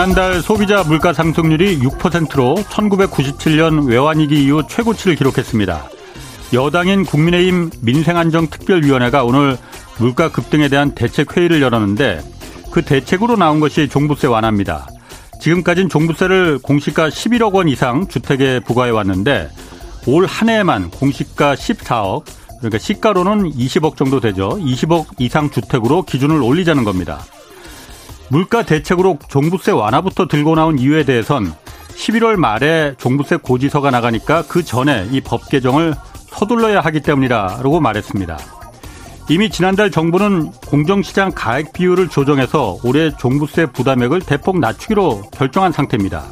지난달 소비자 물가 상승률이 6%로 1997년 외환위기 이후 최고치를 기록했습니다. 여당인 국민의힘 민생안정특별위원회가 오늘 물가 급등에 대한 대책 회의를 열었는데 그 대책으로 나온 것이 종부세 완화입니다. 지금까지는 종부세를 공시가 11억 원 이상 주택에 부과해 왔는데 올 한 해에만 공시가 14억 그러니까 시가로는 20억 정도 되죠. 20억 이상 주택으로 기준을 올리자는 겁니다. 물가 대책으로 종부세 완화부터 들고 나온 이유에 대해선 11월 말에 종부세 고지서가 나가니까 그 전에 이 법 개정을 서둘러야 하기 때문이라고 말했습니다. 이미 지난달 정부는 공정시장 가액 비율을 조정해서 올해 종부세 부담액을 대폭 낮추기로 결정한 상태입니다.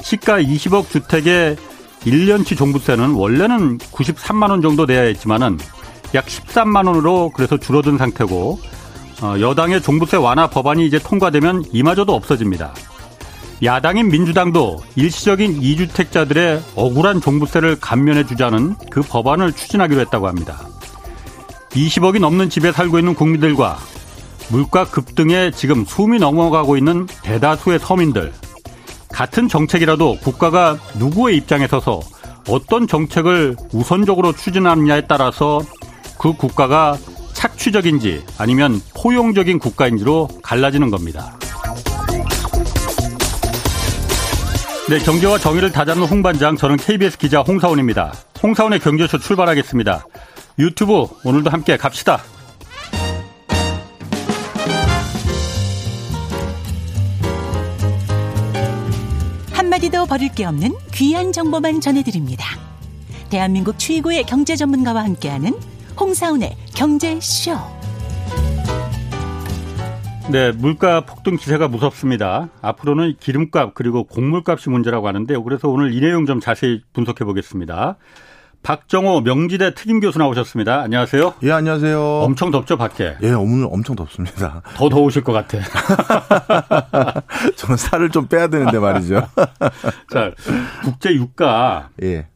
시가 20억 주택의 1년치 종부세는 원래는 93만 원 정도 내야 했지만은 약 13만 원으로 그래서 줄어든 상태고 어, 여당의 종부세 완화 법안이 이제 통과되면 이마저도 없어집니다. 야당인 민주당도 일시적인 이주택자들의 억울한 종부세를 감면해 주자는 그 법안을 추진하기로 했다고 합니다. 20억이 넘는 집에 살고 있는 국민들과 물가 급등에 지금 숨이 넘어가고 있는 대다수의 서민들. 같은 정책이라도 국가가 누구의 입장에 서서 어떤 정책을 우선적으로 추진하느냐에 따라서 그 국가가 착취적인지 아니면 포용적인 국가인지로 갈라지는 겁니다. 네, 경제와 정의를 다잡는 홍반장, 저는 KBS 기자 홍사원입니다. 홍사원의 경제쇼 출발하겠습니다. 유튜브 오늘도 함께 갑시다. 한마디도 버릴 게 없는 귀한 정보만 전해드립니다. 대한민국 최고의 경제 전문가와 함께하는 홍사운의 경제쇼. 네, 물가 폭등 기세가 무섭습니다. 앞으로는 기름값 그리고 곡물값이 문제라고 하는데요. 그래서 오늘 이 내용 좀 자세히 분석해 보겠습니다. 박정호 명지대 특임 교수 나오셨습니다. 안녕하세요. 예, 안녕하세요. 엄청 덥죠, 밖에? 예, 오늘 엄청 덥습니다. 더 더우실 것 같아. 저는 살을 좀 빼야 되는데 말이죠. 자, 국제 유가. 예.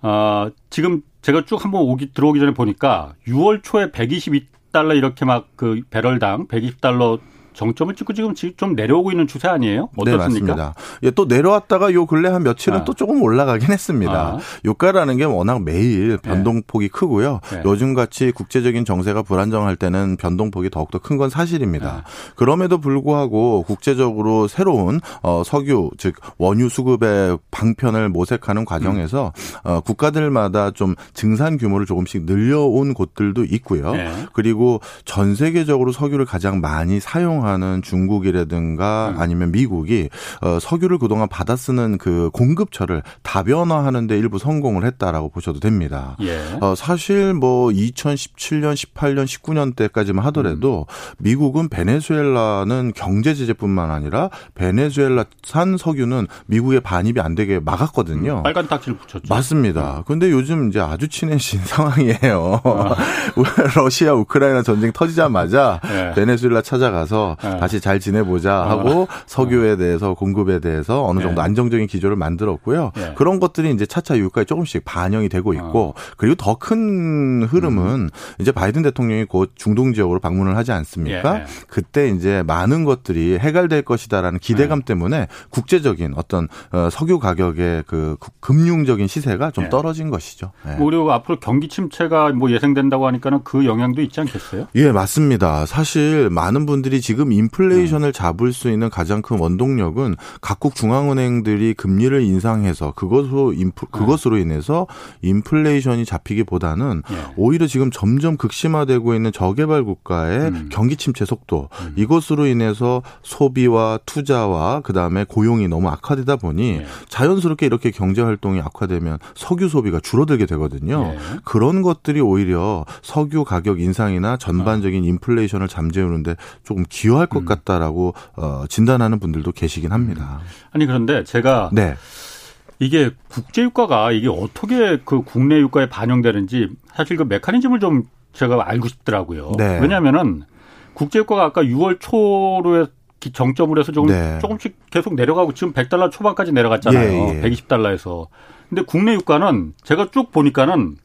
어, 지금 제가 쭉 한번 오기, 들어오기 전에 보니까 6월 초에 122달러 이렇게 막 그 배럴당 120달러 정점을 찍고 지금 좀 내려오고 있는 추세 아니에요? 어떻습니까? 네, 맞습니다. 예, 또 내려왔다가 요 근래 한 며칠은 아. 또 조금 올라가긴 했습니다. 아. 유가라는 게 워낙 매일 변동폭이 네. 크고요. 네. 요즘같이 국제적인 정세가 불안정할 때는 변동폭이 더욱더 큰 건 사실입니다. 네. 그럼에도 불구하고 국제적으로 새로운 어, 석유 즉 원유 수급의 방편을 모색하는 과정에서 음. 어, 국가들마다 좀 증산 규모를 조금씩 늘려온 곳들도 있고요. 네. 그리고 전 세계적으로 석유를 가장 많이 사용 사용하는 중국이라든가 음. 아니면 미국이 어, 석유를 그동안 받아 쓰는 그 공급처를 다변화하는 데 일부 성공을 했다라고 보셔도 됩니다. 예. 어, 사실 뭐 2017년, 18년, 19년 때까지만 하더라도 음. 미국은 베네수엘라는 경제 제재뿐만 아니라 베네수엘라산 석유는 미국에 반입이 안 되게 막았거든요. 음, 빨간 딱지를 붙였죠. 맞습니다. 근데 요즘 이제 아주 친해진 상황이에요. 아. 러시아 우크라이나 전쟁 터지자마자 예. 베네수엘라 찾아가서 네. 다시 잘 지내보자 어. 하고 석유에 대해서 공급에 대해서 어느 정도 네. 안정적인 기조를 만들었고요. 네. 그런 것들이 이제 차차 유가에 조금씩 반영이 되고 있고 어. 그리고 더 큰 흐름은 음. 이제 바이든 대통령이 곧 중동 지역으로 방문을 하지 않습니까? 예. 그때 이제 많은 것들이 해결될 것이다라는 기대감 네. 때문에 국제적인 어떤 어, 석유 가격의 그 금융적인 시세가 좀 예. 떨어진 것이죠. 네. 그리고 앞으로 경기 침체가 뭐 예상된다고 하니까는 그 영향도 있지 않겠어요? 예, 맞습니다. 사실 많은 분들이 지금 지금 인플레이션을 음. 잡을 수 있는 가장 큰 원동력은 각국 중앙은행들이 금리를 인상해서 그것으로 인플, 음. 그것으로 인해서 인플레이션이 잡히기보다는 예. 오히려 지금 점점 극심화되고 있는 저개발 국가의 음. 경기 침체 속도 음. 이것으로 인해서 소비와 투자와 그다음에 고용이 너무 악화되다 보니 예. 자연스럽게 이렇게 경제 활동이 악화되면 석유 소비가 줄어들게 되거든요. 예. 그런 것들이 오히려 석유 가격 인상이나 전반적인 인플레이션을 잠재우는데 조금 기여 기여할 것 음. 같다라고 어, 진단하는 분들도 계시긴 합니다. 음. 아니 그런데 제가 네. 이게 국제 유가가 이게 어떻게 그 국내 유가에 반영되는지 사실 그 메커니즘을 좀 제가 알고 싶더라고요. 네. 왜냐하면은 국제 유가가 아까 6월 초로 정점으로 해서 조금 네. 조금씩 계속 내려가고 지금 100달러 초반까지 내려갔잖아요. 예, 예. 120달러에서. 근데 국내 유가는 제가 쭉 보니까는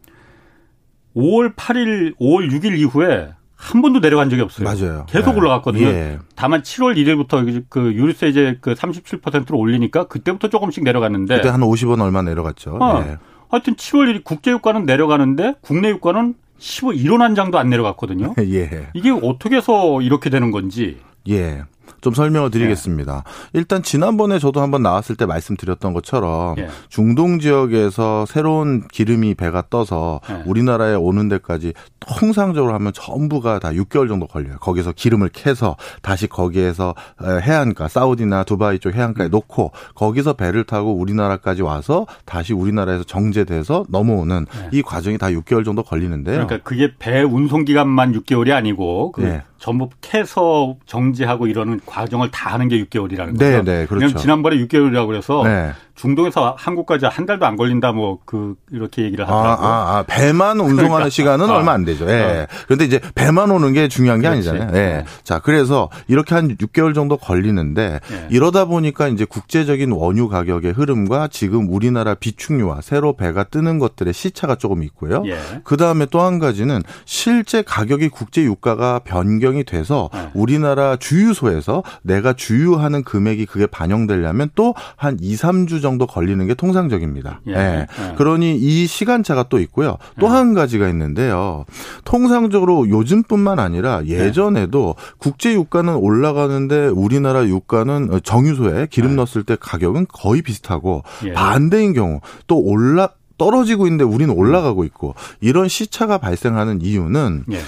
5월 8일, 5월 6일 이후에 한 번도 내려간 적이 없어요. 맞아요. 계속 네. 올라갔거든요. 예. 다만 7월 1일부터 그 유류세 이제 그 37%로 올리니까 그때부터 조금씩 내려갔는데 그때 한 50원 얼마 내려갔죠. 어, 예. 하여튼 7월 1일 국제 유가는 내려가는데 국내 유가는 15일 한 장도 안 내려갔거든요. 예. 이게 어떻게 해서 이렇게 되는 건지. 예. 좀 설명을 드리겠습니다. 네. 일단 지난번에 저도 한번 나왔을 때 말씀드렸던 것처럼 네. 중동 지역에서 새로운 기름이 배가 떠서 네. 우리나라에 오는 데까지 통상적으로 하면 전부가 다 6개월 정도 걸려요. 거기서 기름을 캐서 다시 거기에서 해안가 사우디나 두바이 쪽 해안가에 음. 놓고 거기서 배를 타고 우리나라까지 와서 다시 우리나라에서 정제돼서 넘어오는 네. 이 과정이 다 6개월 정도 걸리는데요. 그러니까 그게 배 운송 기간만 6개월이 아니고 그 네. 전부 캐서 정지하고 이러는 과정을 다 하는 게 6개월이라는 거죠. 네, 네, 그렇죠. 지난번에 6개월이라고 그래서 네. 중동에서 한국까지 한 달도 안 걸린다 뭐 그 이렇게 얘기를 아, 하더라고요. 아, 아, 아. 배만 운송하는 그러니까. 시간은 아. 얼마 안 되죠. 예. 어. 그런데 이제 배만 오는 게 중요한 게 그렇지. 아니잖아요. 예. 네. 자, 그래서 이렇게 한 6개월 정도 걸리는데 네. 이러다 보니까 이제 국제적인 원유 가격의 흐름과 지금 우리나라 비축유와 새로 배가 뜨는 것들의 시차가 조금 있고요. 예. 그다음에 또 한 가지는 실제 가격이 국제 유가가 변경이 돼서 네. 우리나라 주유소에서 내가 주유하는 금액이 그게 반영되려면 또 한 2, 3주 정도 걸리는 게 통상적입니다. 예. 예. 예. 그러니 이 시간차가 또 있고요. 또한 예. 가지가 있는데요. 통상적으로 요즘뿐만 아니라 예전에도 국제 유가는 올라가는데 우리나라 유가는 정유소에 기름 넣었을 때 가격은 거의 비슷하고 반대인 경우 또 올라 떨어지고 있는데 우리는 올라가고 있고 이런 시차가 발생하는 이유는 예.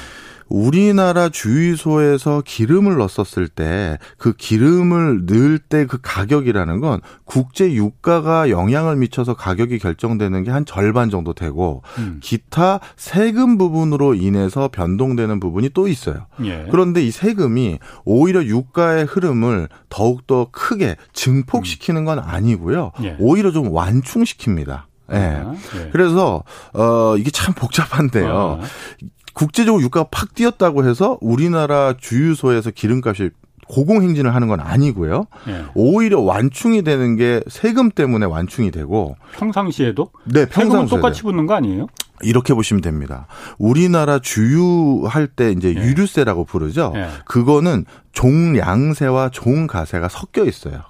우리나라 주유소에서 기름을 넣었을 때 그 기름을 넣을 때 그 가격이라는 건 국제 유가가 영향을 미쳐서 가격이 결정되는 게 한 절반 정도 되고 음. 기타 세금 부분으로 인해서 변동되는 부분이 또 있어요. 예. 그런데 이 세금이 오히려 유가의 흐름을 더욱더 크게 증폭시키는 건 아니고요. 예. 오히려 좀 완충시킵니다. 예. 아, 예. 그래서 어 이게 참 복잡한데요. 아. 국제적으로 유가가 팍 뛰었다고 해서 우리나라 주유소에서 기름값이 고공행진을 하는 건 아니고요. 예. 오히려 완충이 되는 게 세금 때문에 완충이 되고 평상시에도 네, 평상시에 똑같이 붙는 거 아니에요? 이렇게 보시면 됩니다. 우리나라 주유할 때 이제 예. 유류세라고 부르죠. 예. 그거는 종량세와 종가세가 섞여 있어요.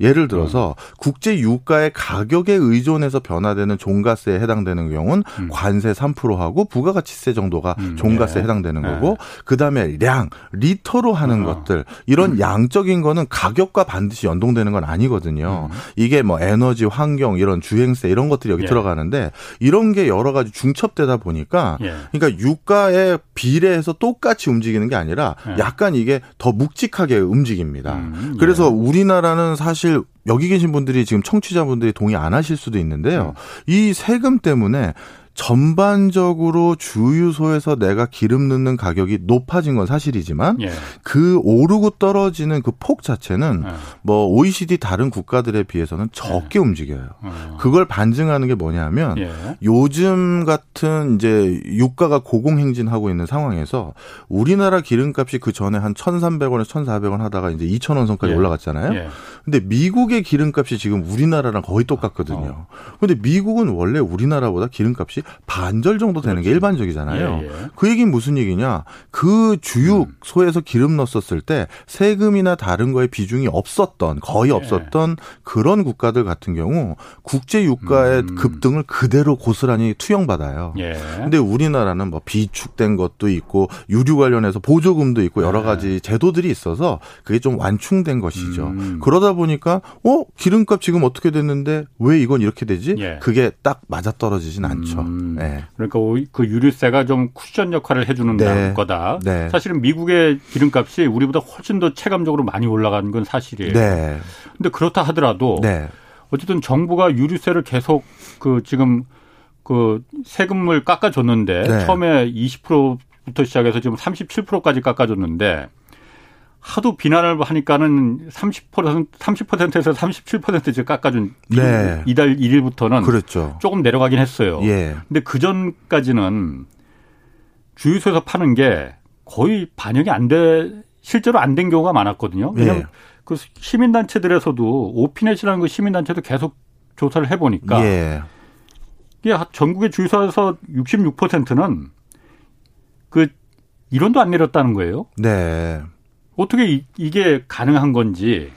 예를 들어서 음. 국제 유가의 가격에 의존해서 변화되는 종가세에 해당되는 경우는 음. 관세 3%하고 부가가치세 정도가 음. 종가세에 네. 해당되는 네. 거고 그다음에 량 리터로 하는 어. 것들 이런 음. 양적인 거는 가격과 반드시 연동되는 건 아니거든요. 음. 이게 뭐 에너지, 환경 이런 주행세 이런 것들이 여기 예. 들어가는데 이런 게 여러 가지 중첩되다 보니까 예. 그러니까 유가에 비례해서 똑같이 움직이는 게 아니라 예. 약간 이게 더 묵직하게 움직입니다. 음, 예. 그래서 우리나라는 사실 사실 여기 계신 분들이 지금 청취자분들이 동의 안 하실 수도 있는데요. 음. 이 세금 때문에 전반적으로 주유소에서 내가 기름 넣는 가격이 높아진 건 사실이지만 예. 그 오르고 떨어지는 그 폭 자체는 예. 뭐 OECD 다른 국가들에 비해서는 적게 예. 움직여요. 어. 그걸 반증하는 게 뭐냐면 예. 요즘 같은 이제 유가가 고공행진하고 있는 상황에서 우리나라 기름값이 그 전에 한 1,300원에서 1,400원 하다가 이제 2,000원 선까지 예. 올라갔잖아요. 예. 근데 미국의 기름값이 지금 우리나라랑 거의 똑같거든요. 어. 근데 미국은 원래 우리나라보다 기름값이 반절 정도 되는 그렇지. 게 일반적이잖아요. 예, 예. 그 얘기는 무슨 얘기냐? 그 주유소에서 기름 넣었을 때 세금이나 다른 거에 비중이 없었던 거의 예. 없었던 그런 국가들 같은 경우 국제 유가의 음. 급등을 그대로 고스란히 투영받아요. 예. 근데 우리나라는 뭐 비축된 것도 있고 유류 관련해서 보조금도 있고 여러 예. 가지 제도들이 있어서 그게 좀 완충된 것이죠. 음. 그러다 보니까 어 기름값 지금 어떻게 됐는데 왜 이건 이렇게 되지? 예. 그게 딱 맞아 떨어지진 않죠. 음. 음. 네. 그러니까 그 유류세가 좀 쿠션 역할을 해주는 네. 거다. 네. 사실은 미국의 기름값이 우리보다 훨씬 더 체감적으로 많이 올라간 건 사실이에요. 네. 근데 그렇다 하더라도 네. 어쨌든 정부가 유류세를 계속 그 지금 그 세금을 깎아줬는데 네. 처음에 20%부터 시작해서 지금 37%까지 깎아줬는데 하도 비난을 하니까는 30% 30%에서 37% 깎아준 네. 이달 1일부터는 그렇죠. 조금 내려가긴 했어요. 예. 근데 그 전까지는 주유소에서 파는 게 거의 반영이 안 돼 실제로 안 된 경우가 많았거든요. 왜냐하면 예. 그 시민단체들에서도 오피넷이라는 그 시민단체도 계속 조사를 해보니까 예. 이게 전국의 주유소에서 66%는 그 1원도 안 내렸다는 거예요? 네. 어떻게 이, 이게 가능한 건지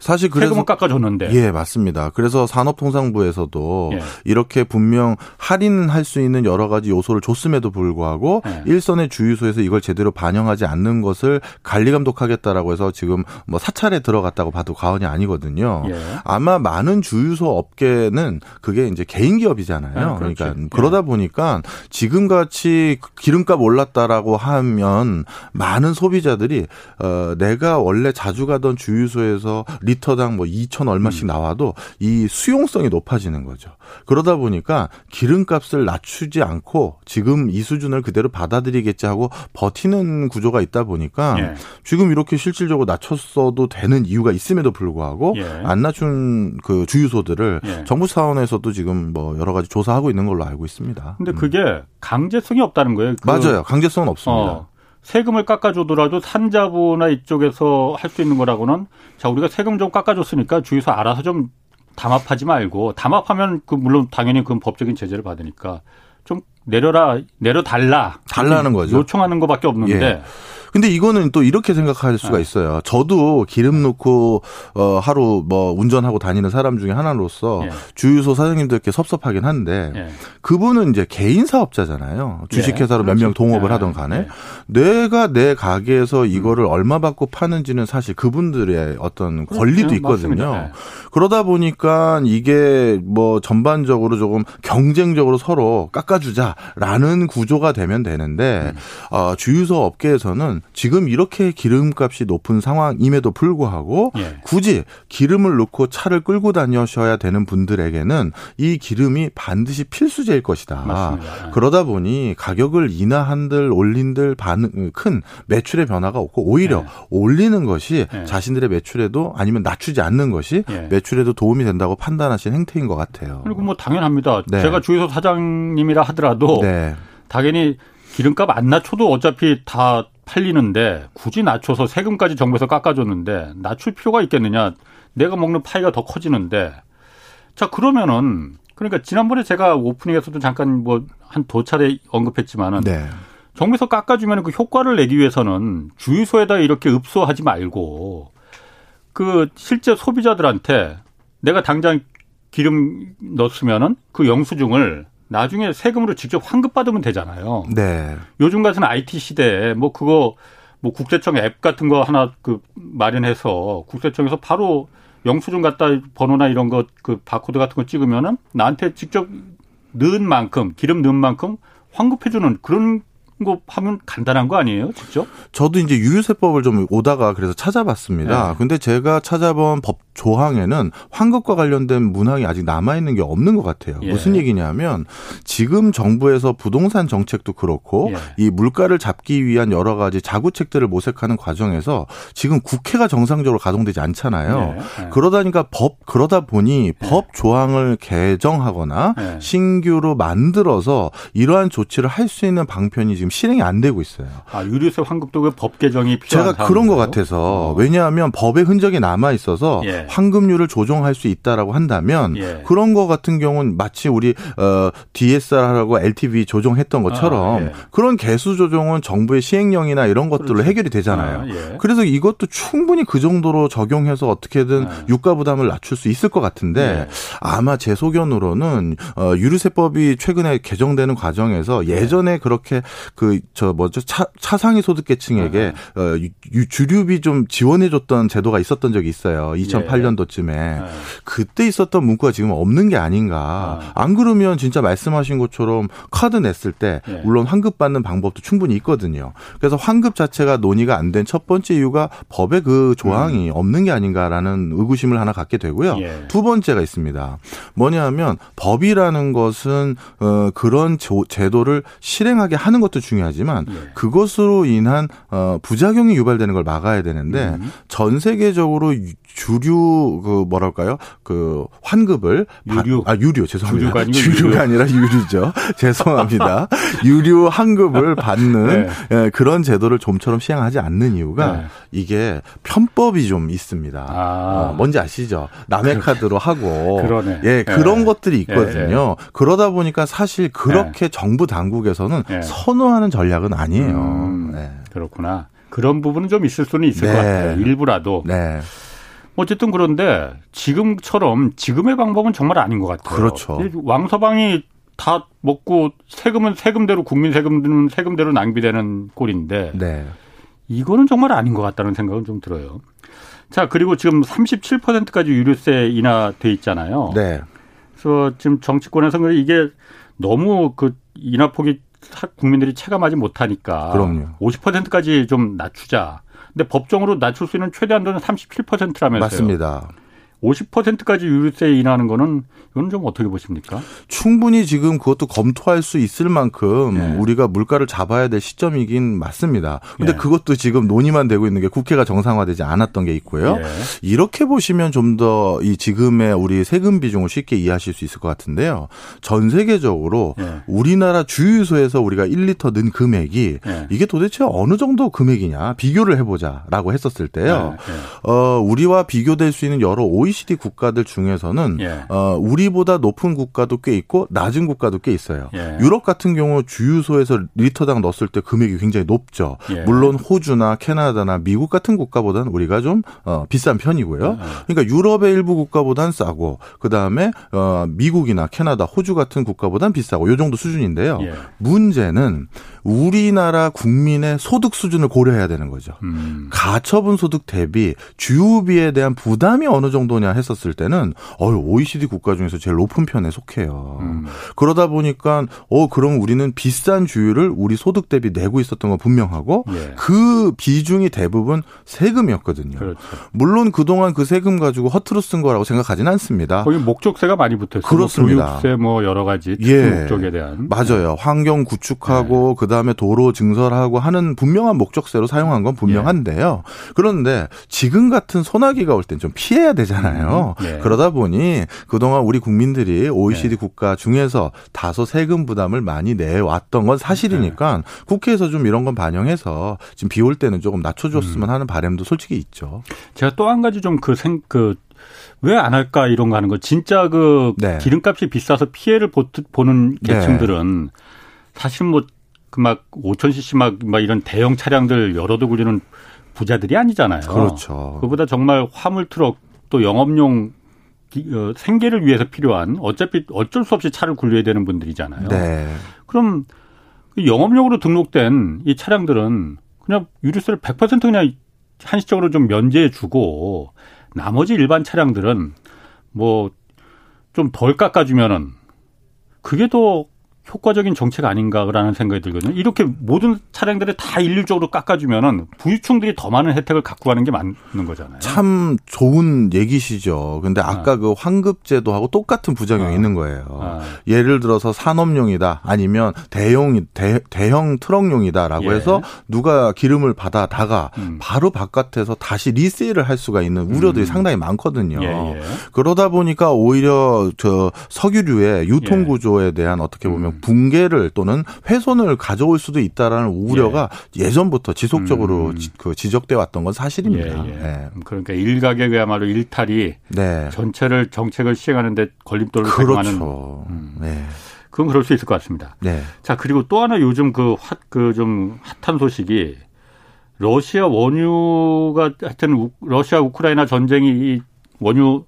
사실 그래서 세금을 깎아줬는데. 예, 맞습니다. 그래서 산업통상부에서도 예. 이렇게 분명 할인할 수 있는 여러 가지 요소를 줬음에도 불구하고 예. 일선의 주유소에서 이걸 제대로 반영하지 않는 것을 관리 감독하겠다라고 해서 지금 뭐 사찰에 들어갔다고 봐도 과언이 아니거든요. 예. 아마 많은 주유소 업계는 그게 이제 개인 기업이잖아요. 아, 그러니까 예. 그러다 보니까 지금 같이 기름값 올랐다라고 하면 많은 소비자들이 어 내가 원래 자주 가던 주유소에서 리터당 뭐 2천 얼마씩 음. 나와도 이 수용성이 높아지는 거죠. 그러다 보니까 기름값을 낮추지 않고 지금 이 수준을 그대로 받아들이겠지 하고 버티는 구조가 있다 보니까 예. 지금 이렇게 실질적으로 낮췄어도 되는 이유가 있음에도 불구하고 예. 안 낮춘 그 주유소들을 예. 정부 차원에서도 지금 뭐 여러 가지 조사하고 있는 걸로 알고 있습니다. 근데 그게 강제성이 없다는 거예요. 그 맞아요. 강제성은 없습니다. 어. 세금을 깎아주더라도 산자부나 이쪽에서 할 수 있는 거라고는 자 우리가 세금 좀 깎아줬으니까 주유소 알아서 좀 담합하지 말고 담합하면 그 물론 당연히 그건 법적인 제재를 받으니까 좀 내려라 내려달라 달라는 거죠 요청하는 것밖에 없는데 예. 근데 이거는 또 이렇게 생각할 수가 네. 있어요. 저도 기름 넣고 어 하루 뭐 운전하고 다니는 사람 중에 하나로서 예. 주유소 사장님들께 섭섭하긴 한데 예. 그분은 이제 개인 사업자잖아요. 주식회사로 예. 몇명 그렇죠. 동업을 예. 하던 간에 예. 내가 내 가게에서 이거를 음. 얼마 받고 파는지는 사실 그분들의 어떤 그렇죠. 권리도 있거든요. 네. 그러다 보니까 이게 뭐 전반적으로 조금 경쟁적으로 서로 깎아주자라는 구조가 되면 되는데 음. 어, 주유소 업계에서는 지금 이렇게 기름값이 높은 상황임에도 불구하고 예. 굳이 기름을 넣고 차를 끌고 다녀셔야 되는 분들에게는 이 기름이 반드시 필수제일 것이다. 맞습니다. 예. 그러다 보니 가격을 인하한들 올린들 반응 큰 매출의 변화가 없고 오히려 예. 올리는 것이 예. 자신들의 매출에도 아니면 낮추지 않는 것이 예. 매출에도 도움이 된다고 판단하신 행태인 것 같아요. 그리고 뭐 당연합니다. 네. 제가 주유소 사장님이라 하더라도 네. 당연히 기름값 안 낮춰도 어차피 다 팔리는데 굳이 낮춰서 세금까지 정부에서 깎아줬는데 낮출 필요가 있겠느냐. 내가 먹는 파이가 더 커지는데. 자, 그러면은 그러니까 지난번에 제가 오프닝에서도 잠깐 뭐한도 차례 언급했지만은 네. 정부에서 깎아주면 그 효과를 내기 위해서는 주유소에다 이렇게 읍소하지 말고 그 실제 소비자들한테 내가 당장 기름 넣었으면은 그 영수증을 나중에 세금으로 직접 환급받으면 되잖아요. 네. 요즘 같은 IT 시대에 뭐 그거 뭐 국세청 앱 같은 거 하나 그 마련해서 국세청에서 바로 영수증 갖다 번호나 이런 거 그 바코드 같은 거 찍으면은 나한테 직접 넣은 만큼 기름 넣은 만큼 환급해주는 그런 거 하면 간단한 거 아니에요, 직접? 저도 이제 유유세법을 좀 오다가 그래서 찾아봤습니다. 네. 근데 제가 찾아본 법 조항에는 환급과 관련된 문항이 아직 남아 있는 게 없는 것 같아요. 예. 무슨 얘기냐면 지금 정부에서 부동산 정책도 그렇고 예. 이 물가를 잡기 위한 여러 가지 자구책들을 모색하는 과정에서 지금 국회가 정상적으로 가동되지 않잖아요. 예. 예. 그러다니까 법 그러다 보니 예. 법 조항을 개정하거나 예. 신규로 만들어서 이러한 조치를 할 수 있는 방편이 지금 실행이 안 되고 있어요. 아 유류세 환급도 그 법 개정이 필요한 제가 그런 것 같아서 어. 왜냐하면 법의 흔적이 남아 있어서 환급률을 조정할 수 있다라고 한다면 예. 그런 거 같은 경우는 마치 우리 어 DSR하고 LTV 조정했던 것처럼 아, 예. 그런 개수 조정은 정부의 시행령이나 이런 것들로 그렇지. 해결이 되잖아요. 아, 예. 그래서 이것도 충분히 그 정도로 적용해서 어떻게든 아. 유가 부담을 낮출 수 있을 것 같은데 예. 아마 제 소견으로는 어 유류세법이 최근에 개정되는 과정에서 예. 예전에 그렇게 그 저 뭐죠 차, 차상위 소득계층에게 아. 어 주류비 좀 지원해 줬던 제도가 있었던 적이 있어요. 2008 2018년도쯤에 네. 그때 있었던 문구가 지금 없는 게 아닌가. 아. 안 그러면 진짜 말씀하신 것처럼 카드 냈을 때 네. 물론 환급 받는 방법도 충분히 있거든요. 그래서 환급 자체가 논의가 안 된 첫 번째 이유가 법에 그 조항이 음. 없는 게 아닌가라는 의구심을 하나 갖게 되고요. 예. 두 번째가 있습니다. 뭐냐하면 법이라는 것은 어 그런 제도를 실행하게 하는 것도 중요하지만 예. 그것으로 인한 어 부작용이 유발되는 걸 막아야 되는데 음. 전 세계적으로 주류 그 뭐랄까요? 그 환급을 유류 받, 아 유류 죄송합니다. 주류가, 아니라 유류죠. 죄송합니다. 유류 환급을 받는 네. 예, 그런 제도를 좀처럼 시행하지 않는 이유가 네. 이게 편법이 좀 있습니다. 아. 어, 뭔지 아시죠? 남의 그렇게. 카드로 하고 그러네. 예 그런 네. 것들이 있거든요. 그러다 보니까 사실 그렇게 정부 당국에서는 선호하는 전략은 아니에요. 음, 그렇구나. 그런 부분은 좀 있을 수는 있을 네. 것 같아요. 일부라도. 네. 어쨌든 그런데 지금처럼 지금의 방법은 정말 아닌 것 같아요. 그렇죠. 왕서방이 다 먹고 세금은 세금대로 국민 세금은 세금대로 낭비되는 꼴인데 네. 이거는 정말 아닌 것 같다는 생각은 좀 들어요. 자 그리고 지금 37%까지 유류세 인하돼 있잖아요. 네. 그래서 지금 정치권에서 이게 너무 그 인하폭이 국민들이 체감하지 못하니까 그럼요. 50%까지 좀 낮추자. 근데 법정으로 낮출 수 있는 최대한도는 37%라면서요. 맞습니다. 50%까지 유류세 인하하는 거는 이건 좀 어떻게 보십니까? 충분히 지금 그것도 검토할 수 있을 만큼 네. 우리가 물가를 잡아야 될 시점이긴 맞습니다. 근데 네. 그것도 지금 논의만 되고 있는 게 국회가 정상화되지 않았던 게 있고요. 네. 이렇게 보시면 좀 더 이 지금의 우리 세금 비중을 쉽게 이해하실 수 있을 것 같은데요. 전 세계적으로 우리나라 주유소에서 우리가 1리터 는 금액이 이게 도대체 어느 정도 금액이냐 비교를 해보자라고 했었을 때요. 어, 우리와 비교될 수 있는 여러 OECD 국가들 중에서는 어, 우리 우리보다 높은 국가도 꽤 있고 낮은 국가도 꽤 있어요. 예. 유럽 같은 경우 주유소에서 리터당 넣었을 때 금액이 굉장히 높죠. 예. 물론 호주나 캐나다나 미국 같은 국가보다는 우리가 좀 어, 비싼 편이고요. 예. 그러니까 유럽의 일부 국가보다는 싸고 그 다음에 어, 미국이나 캐나다, 호주 같은 국가보다는 비싸고 요 정도 수준인데요. 예. 문제는 우리나라 국민의 소득 수준을 고려해야 되는 거죠. 음. 가처분 소득 대비 주유비에 대한 부담이 어느 정도냐 했었을 때는 어 OECD 국가 중에서 제일 높은 편에 속해요. 음. 그러다 보니까 어 그럼 우리는 비싼 주유를 우리 소득 대비 내고 있었던 건 분명하고 예. 그 비중이 대부분 세금이었거든요. 그렇죠. 물론 그동안 그 세금 가지고 허투루 쓴 거라고 생각하지는 않습니다. 거기 목적세가 많이 붙었어요. 뭐 그렇습니다. 뭐 교육세 뭐 여러 가지 예. 목적에 대한 맞아요. 환경 구축하고 네. 그 다음에 도로 증설하고 하는 분명한 목적세로 사용한 건 분명한데요. 예. 그런데 지금 같은 소나기가 올 땐 좀 피해야 되잖아요. 음. 예. 그러다 보니 그동안 우리 국민들이 OECD 네. 국가 중에서 다소 세금 부담을 많이 내왔던 건 사실이니까 네. 국회에서 좀 이런 건 반영해서 지금 비 올 때는 조금 낮춰줬으면 음. 하는 바람도 솔직히 있죠. 제가 또 한 가지 좀그 생, 그, 왜안 할까 이런 거 하는 거. 진짜 그 네. 기름값이 비싸서 피해를 보는 네. 계층들은 사실 뭐 그 막 5,000cc 막, 막 이런 대형 차량들 여러 대 굴리는 부자들이 아니잖아요. 그렇죠. 그보다 정말 화물 트럭 또 영업용 어, 생계를 위해서 필요한 어차피 어쩔 수 없이 차를 굴려야 되는 분들이잖아요. 네. 그럼 그 영업용으로 등록된 이 차량들은 그냥 유류세를 100% 그냥 한시적으로 좀 면제해 주고 나머지 일반 차량들은 뭐 좀 덜 깎아주면은 그게 더 효과적인 정책 아닌가라는 생각이 들거든요. 이렇게 모든 차량들을 다 일률적으로 깎아주면은 부유층들이 더 많은 혜택을 갖고 가는 게 맞는 거잖아요. 참 좋은 얘기시죠. 근데 아까 아. 그 환급제도하고 똑같은 부작용이 아. 있는 거예요. 아. 예를 들어서 산업용이다 아니면 대형 대, 대형 트럭용이다라고 예. 해서 누가 기름을 받아다가 음. 바로 바깥에서 다시 리세일을 할 수가 있는 우려들이 음. 상당히 많거든요. 예, 예. 그러다 보니까 오히려 저 석유류의 유통 예. 구조에 대한 어떻게 보면 음. 붕괴를 또는 훼손을 가져올 수도 있다라는 우려가 예. 전부터 지속적으로 음. 그 지적돼 왔던 건 사실입니다. 예, 예. 네. 그러니까 일가게그야말로 일탈이 네. 전체를 정책을 시행하는데 걸림돌을 그렇죠. 제공하는. 음. 네. 그건 그럴 수 있을 것 같습니다. 네. 자 그리고 또 하나 요즘 그핫그좀 핫한 소식이 러시아 원유가 하여튼 러시아 우크라이나 전쟁이 원유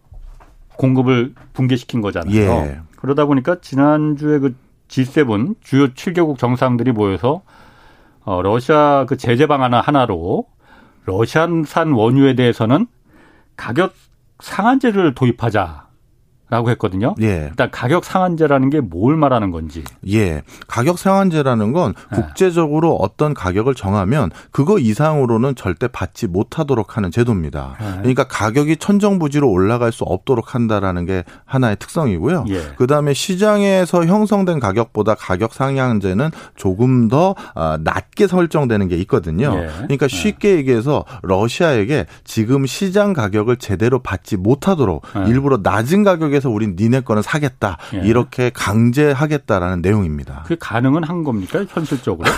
공급을 붕괴시킨 거잖아요. 예. 그러다 보니까 지난주에 그 G7 주요 7개국 정상들이 모여서 어, 러시아 그 제재 방안 하나로 러시아산 원유에 대해서는 가격 상한제를 도입하자. 라고 했거든요. 예. 일단 가격 상한제라는 게 뭘 말하는 건지. 예. 가격 상한제라는 건 예. 국제적으로 어떤 가격을 정하면 그거 이상으로는 절대 받지 못하도록 하는 제도입니다. 예. 그러니까 가격이 천정부지로 올라갈 수 없도록 한다라는 게 하나의 특성이고요. 예. 그다음에 시장에서 형성된 가격보다 가격 상한제는 조금 더 아, 낮게 설정되는 게 있거든요. 예. 그러니까 예. 쉽게 얘기해서 러시아에게 지금 시장 가격을 제대로 받지 못하도록 일부러 낮은 가격에 해서 우린 니네 거는 사겠다. 예. 이렇게 강제하겠다라는 내용입니다. 그게 가능은 한 겁니까? 현실적으로?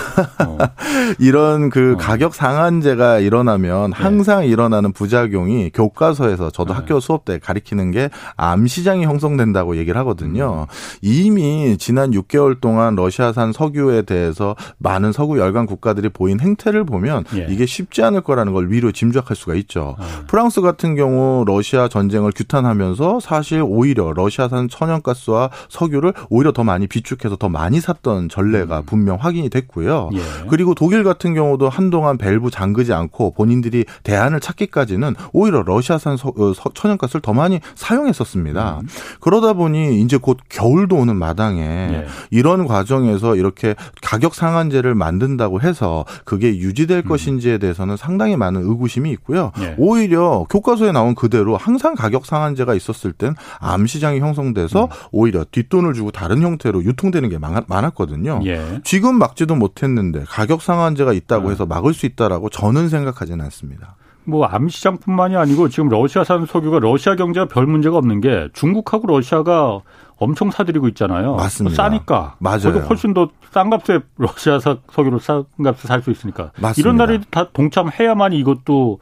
어. 이런 그 어. 가격 상한제가 일어나면 예. 항상 일어나는 부작용이 교과서에서 저도 예. 학교 수업 때 가리키는 게 암시장이 형성된다고 얘기를 하거든요. 음. 이미 지난 6개월 동안 러시아산 석유에 대해서 많은 서구 열강 국가들이 보인 행태를 보면 예. 이게 쉽지 않을 거라는 걸 위로 짐작할 수가 있죠. 어. 프랑스 같은 경우 러시아 전쟁을 규탄하면서 사실 오히려 오히려 러시아산 천연가스와 석유를 오히려 더 많이 비축해서 더 많이 샀던 전례가 음. 분명 확인이 됐고요. 예. 그리고 독일 같은 경우도 한동안 밸브 잠그지 않고 본인들이 대안을 찾기까지는 오히려 러시아산 어, 천연가스를 더 많이 사용했었습니다. 음. 그러다 보니 이제 곧 겨울도 오는 마당에 예. 이런 과정에서 이렇게 가격 상한제를 만든다고 해서 그게 유지될 음. 것인지에 대해서는 상당히 많은 의구심이 있고요. 예. 오히려 교과서에 나온 그대로 항상 가격 상한제가 있었을 땐 암, 시장이 형성돼서 음. 오히려 뒷돈을 주고 다른 형태로 유통되는 게 많았거든요. 예. 지금 막지도 못했는데 가격 상한제가 있다고 음. 해서 막을 수 있다라고 저는 생각하지는 않습니다. 뭐 암시장뿐만이 아니고 지금 러시아산 석유가 러시아 경제가 별 문제가 없는 게 중국하고 러시아가 엄청 사들이고 있잖아요. 맞습니다. 싸니까. 맞아요. 훨씬 더 싼 값에 러시아 석유를 싼 값에 살 수 있으니까. 맞습니다. 이런 나라들이 다 동참해야만 이것도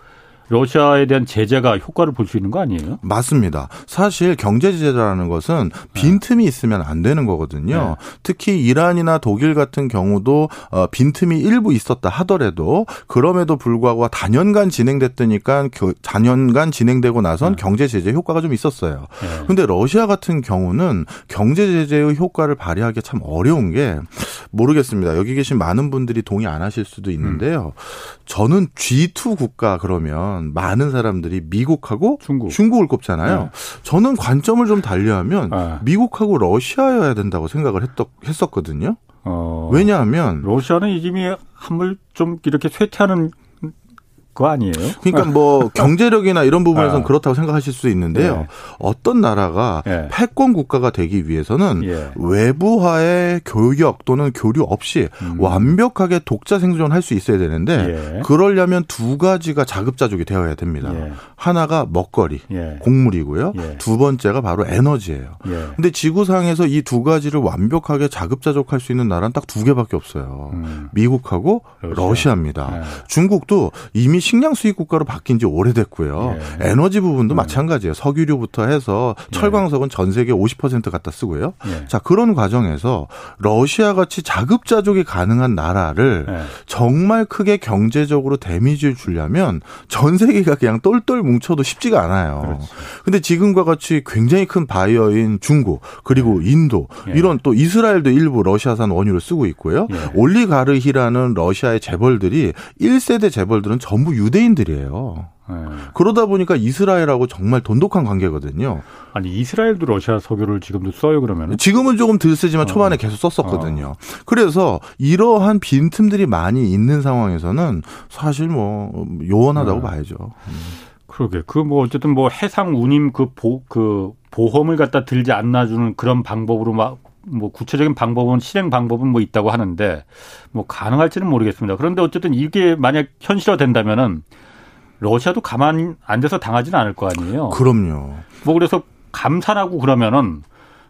러시아에 대한 제재가 효과를 볼 수 있는 거 아니에요? 맞습니다. 사실 경제 제재라는 것은 빈틈이 있으면 안 되는 거거든요. 네. 특히 이란이나 독일 같은 경우도 어, 빈틈이 일부 있었다 하더라도 그럼에도 불구하고 단연간 진행됐다니까 단연간 진행되고 나선 네. 경제 제재 효과가 좀 있었어요. 그런데 네. 러시아 같은 경우는 경제 제재의 효과를 발휘하기 참 어려운 게 모르겠습니다. 여기 계신 많은 분들이 동의 안 하실 수도 있는데요. 음. 저는 G2 국가 그러면 많은 사람들이 미국하고 중국. 중국을 꼽잖아요. 네. 저는 관점을 좀 달리하면 네. 미국하고 러시아여야 된다고 생각을 했, 했었거든요. 어, 왜냐하면 러시아는 이미 한물 좀 이렇게 쇠퇴하는 거 아니에요? 그러니까 뭐 경제력이나 이런 부분에서는 아. 그렇다고 생각하실 수 있는데요. 예. 어떤 나라가 예. 패권 국가가 되기 위해서는 예. 외부와의 교역 또는 교류 없이 음. 완벽하게 독자 생존할 수 있어야 되는데 예. 그러려면 두 가지가 자급자족이 되어야 됩니다. 예. 하나가 먹거리, 예. 곡물이고요. 두 번째가 바로 에너지예요. 근데 지구상에서 이 두 가지를 완벽하게 자급자족할 수 있는 나라는 딱 두 개밖에 없어요. 음. 미국하고 러시아. 입니다 중국도 이미 식량 수입 국가로 바뀐 지 오래됐고요. 예. 에너지 부분도 음. 마찬가지예요. 석유류부터 해서 예. 철광석은 전 세계 50% 갖다 쓰고요. 예. 자, 그런 과정에서 러시아 같이 자급자족이 가능한 나라를 예. 정말 크게 경제적으로 데미지를 주려면 전 세계가 그냥 똘똘 뭉쳐도 쉽지가 않아요. 그렇지. 근데 지금과 같이 굉장히 큰 바이어인 중국 그리고 예. 인도 예. 이런 또 이스라엘도 일부 러시아산 원유를 쓰고 있고요. 올리가르히라는 러시아의 재벌들이 1세대 재벌들은 전부 유대인들이에요. 네. 그러다 보니까 이스라엘하고 정말 돈독한 관계거든요. 아니 이스라엘도 러시아 석유를 지금도 써요 그러면? 지금은 조금 덜 쓰지만 초반에 어. 계속 썼었거든요. 어. 그래서 이러한 빈틈들이 많이 있는 상황에서는 사실 뭐 요원하다고 네. 봐야죠. 음. 그러게 그 뭐 어쨌든 뭐 해상 운임 그보그 그 보험을 갖다 들지 않아주는 그런 방법으로 막 뭐 구체적인 방법은 실행 방법은 뭐 있다고 하는데 뭐 가능할지는 모르겠습니다. 그런데 어쨌든 이게 만약 현실화 된다면은 러시아도 가만 안 돼서 당하지는 않을 거 아니에요. 그럼요. 뭐 그래서 감산하고 그러면은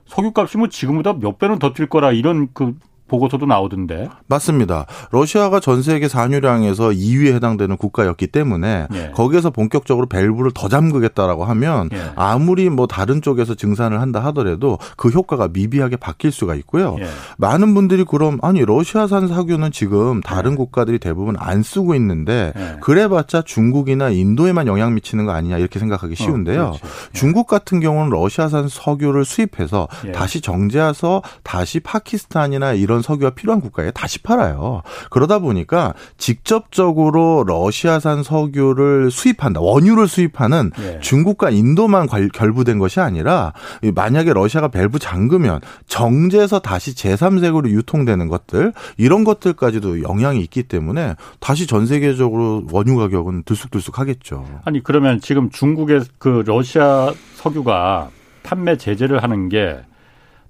석유값이 뭐 지금보다 몇 배는 더 뛸 거라 이런 그 보고서도 나오던데. 맞습니다. 러시아가 전 세계 산유량에서 2위에 해당되는 국가였기 때문에 예. 거기에서 본격적으로 밸브를 더 잠그겠다라고 하면 예. 아무리 뭐 다른 쪽에서 증산을 한다 하더라도 그 효과가 미비하게 바뀔 수가 있고요. 예. 많은 분들이 그럼 아니 러시아산 석유는 지금 다른 예. 국가들이 대부분 안 쓰고 있는데 예. 그래봤자 중국이나 인도에만 영향 미치는 거 아니냐 이렇게 생각하기 쉬운데요. 어, 중국 같은 경우는 러시아산 석유를 수입해서 다시 정제해서 다시 파키스탄이나 이런 석유가 필요한 국가에 다시 팔아요. 그러다 보니까 직접적으로 러시아산 석유를 수입한다. 원유를 수입하는 예. 중국과 인도만 결부된 것이 아니라 만약에 러시아가 밸브 잠그면 정제해서 다시 제3세계로 유통되는 것들 이런 것들까지도 영향이 있기 때문에 다시 전 세계적으로 원유 가격은 들쑥들쑥 하겠죠. 아니 그러면 지금 중국의 그 러시아 석유가 판매 제재를 하는 게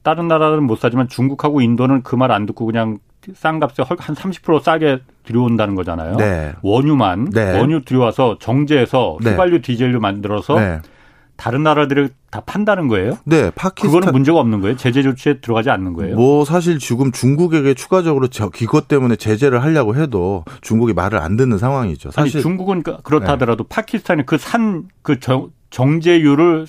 다른 나라는 못 사지만 중국하고 인도는 그 말 안 듣고 그냥 싼 값에 한 30% 싸게 들여온다는 거잖아요. 네. 원유만 네. 원유 들여와서 정제해서 네. 휘발유 디젤유 만들어서 네. 다른 나라들을 다 판다는 거예요? 네, 파키스탄 그거는 문제가 없는 거예요. 제재 조치에 들어가지 않는 거예요. 뭐 사실 지금 중국에게 추가적으로 저 기것 때문에 제재를 하려고 해도 중국이 말을 안 듣는 상황이죠. 사실 아니, 중국은 그, 그렇다 네. 하더라도 파키스탄이 그 산그 그 정제유를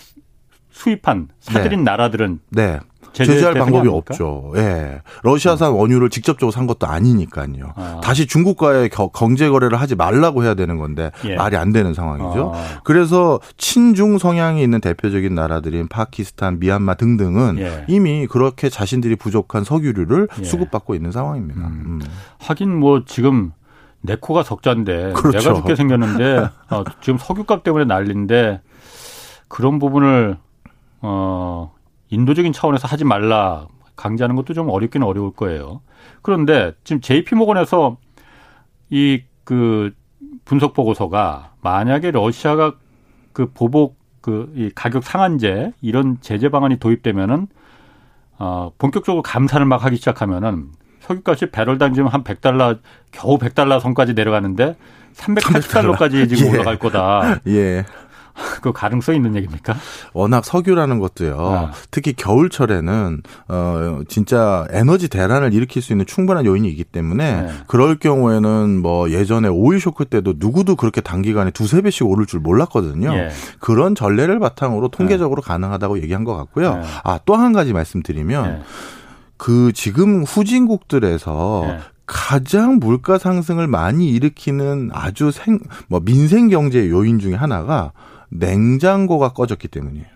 수입한 사들인 네. 나라들은 네. 제재할 방법이 없죠. 예. 러시아산 음. 원유를 직접적으로 산 것도 아니니까요. 아. 다시 중국과의 경제 거래를 하지 말라고 해야 되는 건데 예. 말이 안 되는 상황이죠. 아. 그래서 친중 성향이 있는 대표적인 나라들인 파키스탄, 미얀마 등등은 예. 이미 그렇게 자신들이 부족한 석유류를 예. 수급받고 있는 상황입니다. 음. 음. 하긴 뭐 지금 내 코가 석자인데 그렇죠. 내가 죽게 생겼는데 어, 지금 석유값 때문에 난리인데 그런 부분을 어 인도적인 차원에서 하지 말라 강제하는 것도 좀 어렵기는 어려울 거예요. 그런데 지금 JP 모건에서 이 그 분석 보고서가 만약에 러시아가 그 보복 그 이 가격 상한제 이런 제재 방안이 도입되면은 어 본격적으로 감산을 막 하기 시작하면은 석유값이 배럴당 지금 한 100달러 겨우 100달러 선까지 내려가는데 380달러까지 지금 예. 올라갈 거다. 예. 그 가능성 있는 얘기입니까? 워낙 석유라는 것도요. 아. 특히 겨울철에는 어 진짜 에너지 대란을 일으킬 수 있는 충분한 요인이 있기 때문에 네. 그럴 경우에는 뭐 예전에 오일 쇼크 때도 누구도 그렇게 단기간에 두세 배씩 오를 줄 몰랐거든요. 예. 그런 전례를 바탕으로 통계적으로 네. 가능하다고 얘기한 것 같고요. 네. 아또 한 가지 말씀드리면 네. 그 지금 후진국들에서 네. 가장 물가 상승을 많이 일으키는 아주 생, 뭐 민생 경제 요인 중에 하나가 냉장고가 꺼졌기 때문이에요.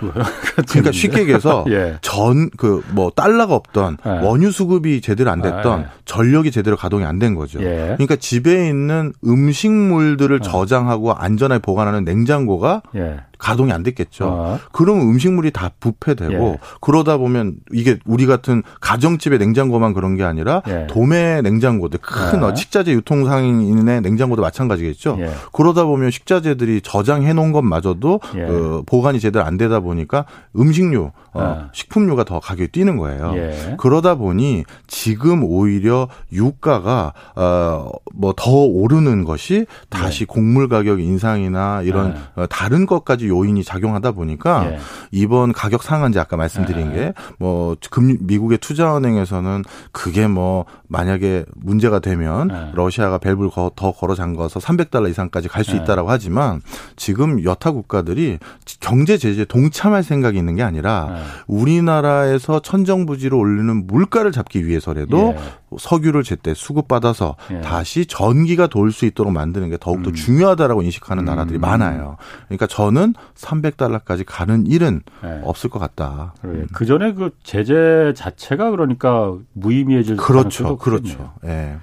그러니까 쉽게 얘기해서 예. 전그 뭐 달러가 없던 예. 원유 수급이 제대로 안 됐던 예. 전력이 제대로 가동이 안 된 거죠. 예. 그러니까 집에 있는 음식물들을 예. 저장하고 안전하게 보관하는 냉장고가 예. 가동이 안 됐겠죠. 어. 그러면 음식물이 다 부패되고 예. 그러다 보면 이게 우리 같은 가정집의 냉장고만 그런 게 아니라 예. 도매 냉장고들 큰 어. 식자재 유통상인의 냉장고도 마찬가지겠죠. 예. 그러다 보면 식자재들이 저장해 놓은 것마저도 예. 그 보관이 제대로 안 되다 보니까 음식류, 어, 어. 식품류가 더 가격이 뛰는 거예요. 예. 그러다 보니 지금 오히려 유가가 어 뭐 더 오르는 것이 다시 예. 곡물 가격 인상이나 이런 어, 다른 것까지 요인이 작용하다 보니까 예. 이번 가격 상한제 아까 말씀드린 예. 게뭐 미국의 투자은행에서는 그게 뭐 만약에 문제가 되면 예. 러시아가 밸브를 더 걸어 잠가서 300달러 이상까지 갈수 예. 있다라고 하지만 지금 여타 국가들이 경제 제재 동참할 생각이 있는 게 아니라 예. 우리나라에서 천정부지로 올리는 물가를 잡기 위해서라도 예. 석유를 제때 수급받아서 다시 전기가 돌 수 있도록 만드는 게 더욱더 음. 중요하다라고 인식하는 나라들이 음. 많아요. 그러니까 저는 300달러까지 가는 일은 네. 없을 것 같다. 음. 그 전에 그 제재 자체가 그러니까 무의미해질 그렇죠, 그렇죠. 예. 네.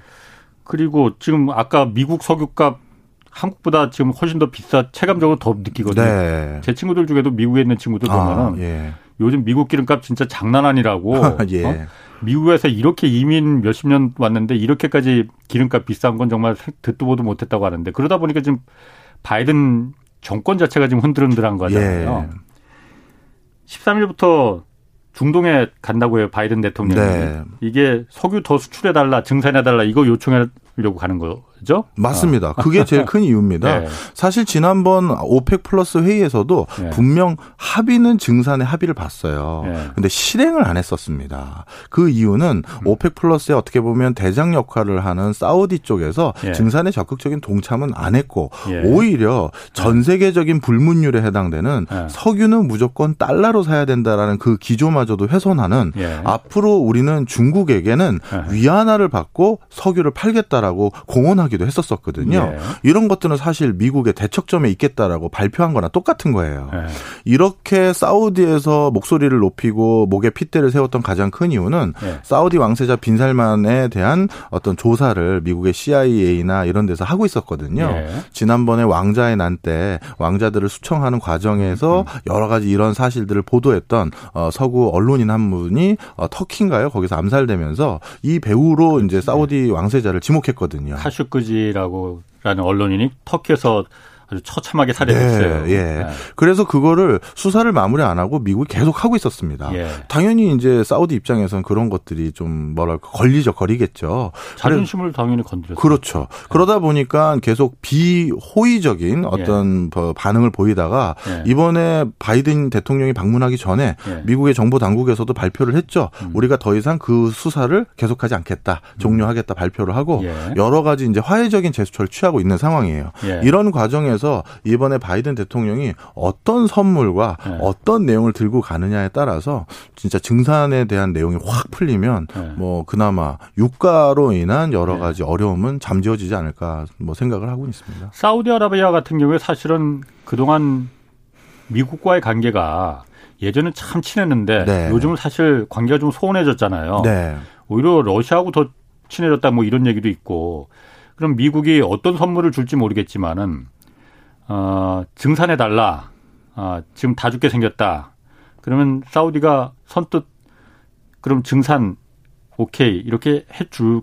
그리고 지금 아까 미국 석유값 한국보다 지금 훨씬 더 비싸 체감적으로 더 느끼거든요. 네. 제 친구들 중에도 미국에 있는 친구들 아, 보면은 아, 예. 요즘 미국 기름값 진짜 장난 아니라고. 예. 어? 미국에서 이렇게 이민 몇십 년 왔는데 이렇게까지 기름값 비싼 건 정말 듣도 보도 못했다고 하는데 그러다 보니까 지금 바이든 정권 자체가 지금 흔들흔들한 거잖아요. 예. 13일부터 중동에 간다고 해요. 바이든 대통령이. 네. 이게 석유 더 수출해 달라, 증산해 달라, 이거 요청하 려고 가는 거 그죠? 맞습니다. 어. 그게 제일 큰 이유입니다. 네. 사실 지난번 OPEC 플러스 회의에서도 네. 분명 합의는 증산의 합의를 봤어요. 네. 근데 실행을 안 했었습니다. 그 이유는 음. OPEC 플러스에 어떻게 보면 대장 역할을 하는 사우디 쪽에서 예. 증산에 적극적인 동참은 안 했고 예. 오히려 전 네. 세계적인 불문율에 해당되는 예. 석유는 무조건 달러로 사야 된다라는 그 기조마저도 훼손하는 예. 앞으로 우리는 중국에게는 위안화를 받고 석유를 팔겠다 하겠다라고 공언하기도 했었었거든요. 예. 이런 것들은 사실 미국의 대척점에 있겠다라고 발표한 거나 똑같은 거예요. 예. 이렇게 사우디에서 목소리를 높이고 목에 핏대를 세웠던 가장 큰 이유는 예. 사우디 왕세자 빈살만에 대한 어떤 조사를 미국의 CIA나 이런 데서 하고 있었거든요. 예. 지난번에 왕자의 난 때 왕자들을 수청하는 과정에서 음. 여러 가지 이런 사실들을 보도했던 어, 서구 언론인 한 분이 어, 터키인가요? 거기서 암살되면서 이 배우로 이제 사우디 왕세자를 지목 했거든요. 카슈크지라고 라는 언론인이 터키에서 아주 처참하게 살해됐어요. 네, 예. 네. 그래서 그거를 수사를 마무리 안 하고 미국이 계속 하고 있었습니다. 예. 당연히 이제 사우디 입장에서는 그런 것들이 좀 뭐랄까 걸리죠, 거리겠죠. 자존심을 당연히 건드렸죠. 그렇죠. 네. 그러다 보니까 계속 비호의적인 어떤 예. 반응을 보이다가 예. 이번에 바이든 대통령이 방문하기 전에 예. 미국의 정보 당국에서도 발표를 했죠. 음. 우리가 더 이상 그 수사를 계속하지 않겠다, 종료하겠다 발표를 하고 예. 여러 가지 이제 화해적인 제스처를 취하고 있는 상황이에요. 예. 이런 과정에서 그래서 이번에 바이든 대통령이 어떤 선물과 네. 어떤 내용을 들고 가느냐에 따라서 진짜 증산에 대한 내용이 확 풀리면 네. 뭐 그나마 유가로 인한 여러 네. 가지 어려움은 잠재워지지 않을까 뭐 생각을 하고 있습니다. 사우디아라비아 같은 경우에 사실은 그동안 미국과의 관계가 예전엔 참 친했는데 네. 요즘은 사실 관계가 좀 소원해졌잖아요. 네. 오히려 러시아하고 더 친해졌다 뭐 이런 얘기도 있고 그럼 미국이 어떤 선물을 줄지 모르겠지만은 어, 증산해 달라. 어, 지금 다 죽게 생겼다. 그러면 사우디가 선뜻 그럼 증산 오케이 이렇게 해줄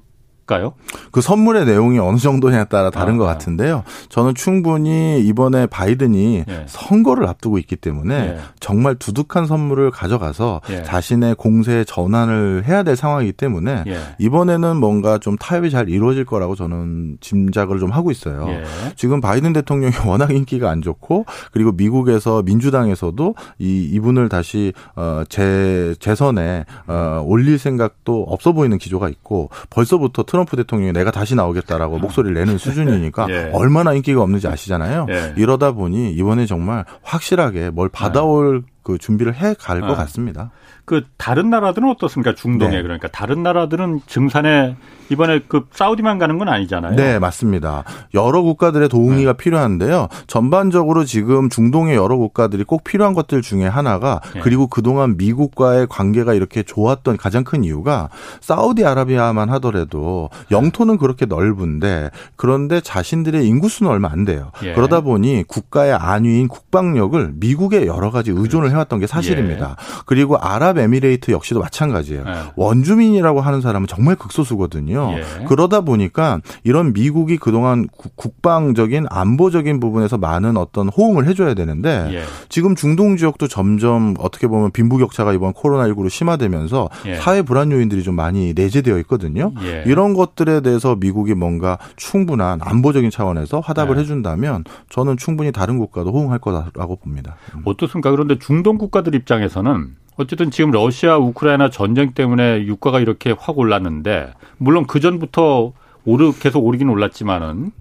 볼까요? 그 선물의 내용이 어느 정도냐에 따라 다른 아, 것 같은데요. 저는 충분히 이번에 바이든이 예. 선거를 앞두고 있기 때문에 예. 정말 두둑한 선물을 가져가서 예. 자신의 공세에 전환을 해야 될 상황이기 때문에 예. 이번에는 뭔가 좀 타협이 잘 이루어질 거라고 저는 짐작을 좀 하고 있어요. 예. 지금 바이든 대통령이 워낙 인기가 안 좋고 그리고 미국에서 민주당에서도 이 이분을 다시 어재 재선에 어 올릴 생각도 없어 보이는 기조가 있고 벌써부터 트럼프 트럼프 대통령이 내가 다시 나오겠다라고 아. 목소리를 내는 수준이니까 예. 얼마나 인기가 없는지 아시잖아요. 예. 이러다 보니 이번에 정말 확실하게 뭘 받아올 예. 그 준비를 해 갈것 예. 같습니다. 그 다른 나라들은 어떻습니까? 중동에 네. 그러니까 다른 나라들은 증산에 이번에 그 사우디만 가는 건 아니잖아요. 네, 맞습니다. 여러 국가들의 도움이가 네. 필요한데요. 전반적으로 지금 중동의 여러 국가들이 꼭 필요한 것들 중에 하나가 네. 그리고 그동안 미국과의 관계가 이렇게 좋았던 가장 큰 이유가 사우디아라비아만 하더라도 영토는 그렇게 넓은데 그런데 자신들의 인구수는 얼마 안 돼요. 예. 그러다 보니 국가의 안위인 국방력을 미국에 여러 가지 의존을 해왔던 게 사실입니다. 예. 그리고 아랍 아랍에미레이트 역시도 마찬가지예요. 네. 원주민이라고 하는 사람은 정말 극소수거든요. 예. 그러다 보니까 이런 미국이 그동안 국방적인 안보적인 부분에서 많은 어떤 호응을 해줘야 되는데 예. 지금 중동 지역도 점점 어떻게 보면 빈부격차가 이번 코로나19로 심화되면서 예. 사회 불안 요인들이 좀 많이 내재되어 있거든요. 예. 이런 것들에 대해서 미국이 뭔가 충분한 안보적인 차원에서 화답을 네. 해준다면 저는 충분히 다른 국가도 호응할 거라고 봅니다. 어떻습니까? 그런데 중동 국가들 입장에서는 어쨌든 지금 러시아 우크라이나 전쟁 때문에 유가가 이렇게 확 올랐는데 물론 그 전부터 오르 계속 오르긴 올랐지만은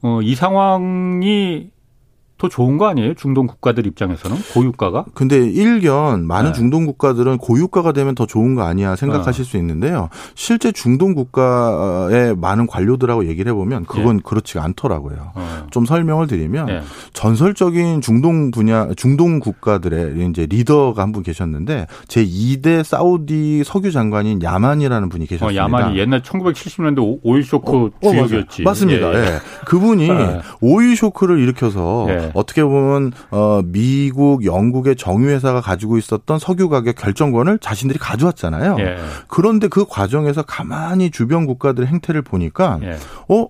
어, 이 상황이 더 좋은 거 아니에요? 중동 국가들 입장에서는 고유가가? 근데 일견 많은 네. 중동 국가들은 고유가가 되면 더 좋은 거 아니야 생각하실 어. 수 있는데요. 실제 중동 국가의 많은 관료들하고 얘기를 해보면 그건 네. 그렇지가 않더라고요. 어. 좀 설명을 드리면 네. 전설적인 중동 분야 중동 국가들의 이제 리더가 한 분 계셨는데 제 2대 사우디 석유 장관인 야만이라는 분이 계셨습니다. 어, 야만이 옛날 1970년대 오일 쇼크 어, 어 지역이었지. 맞습니다. 예. 예. 그분이 네. 오일 쇼크를 일으켜서 예. 어떻게 보면 어 미국, 영국의 정유회사가 가지고 있었던 석유 가격 결정권을 자신들이 가져왔잖아요. 예. 그런데 그 과정에서 가만히 주변 국가들의 행태를 보니까 예. 어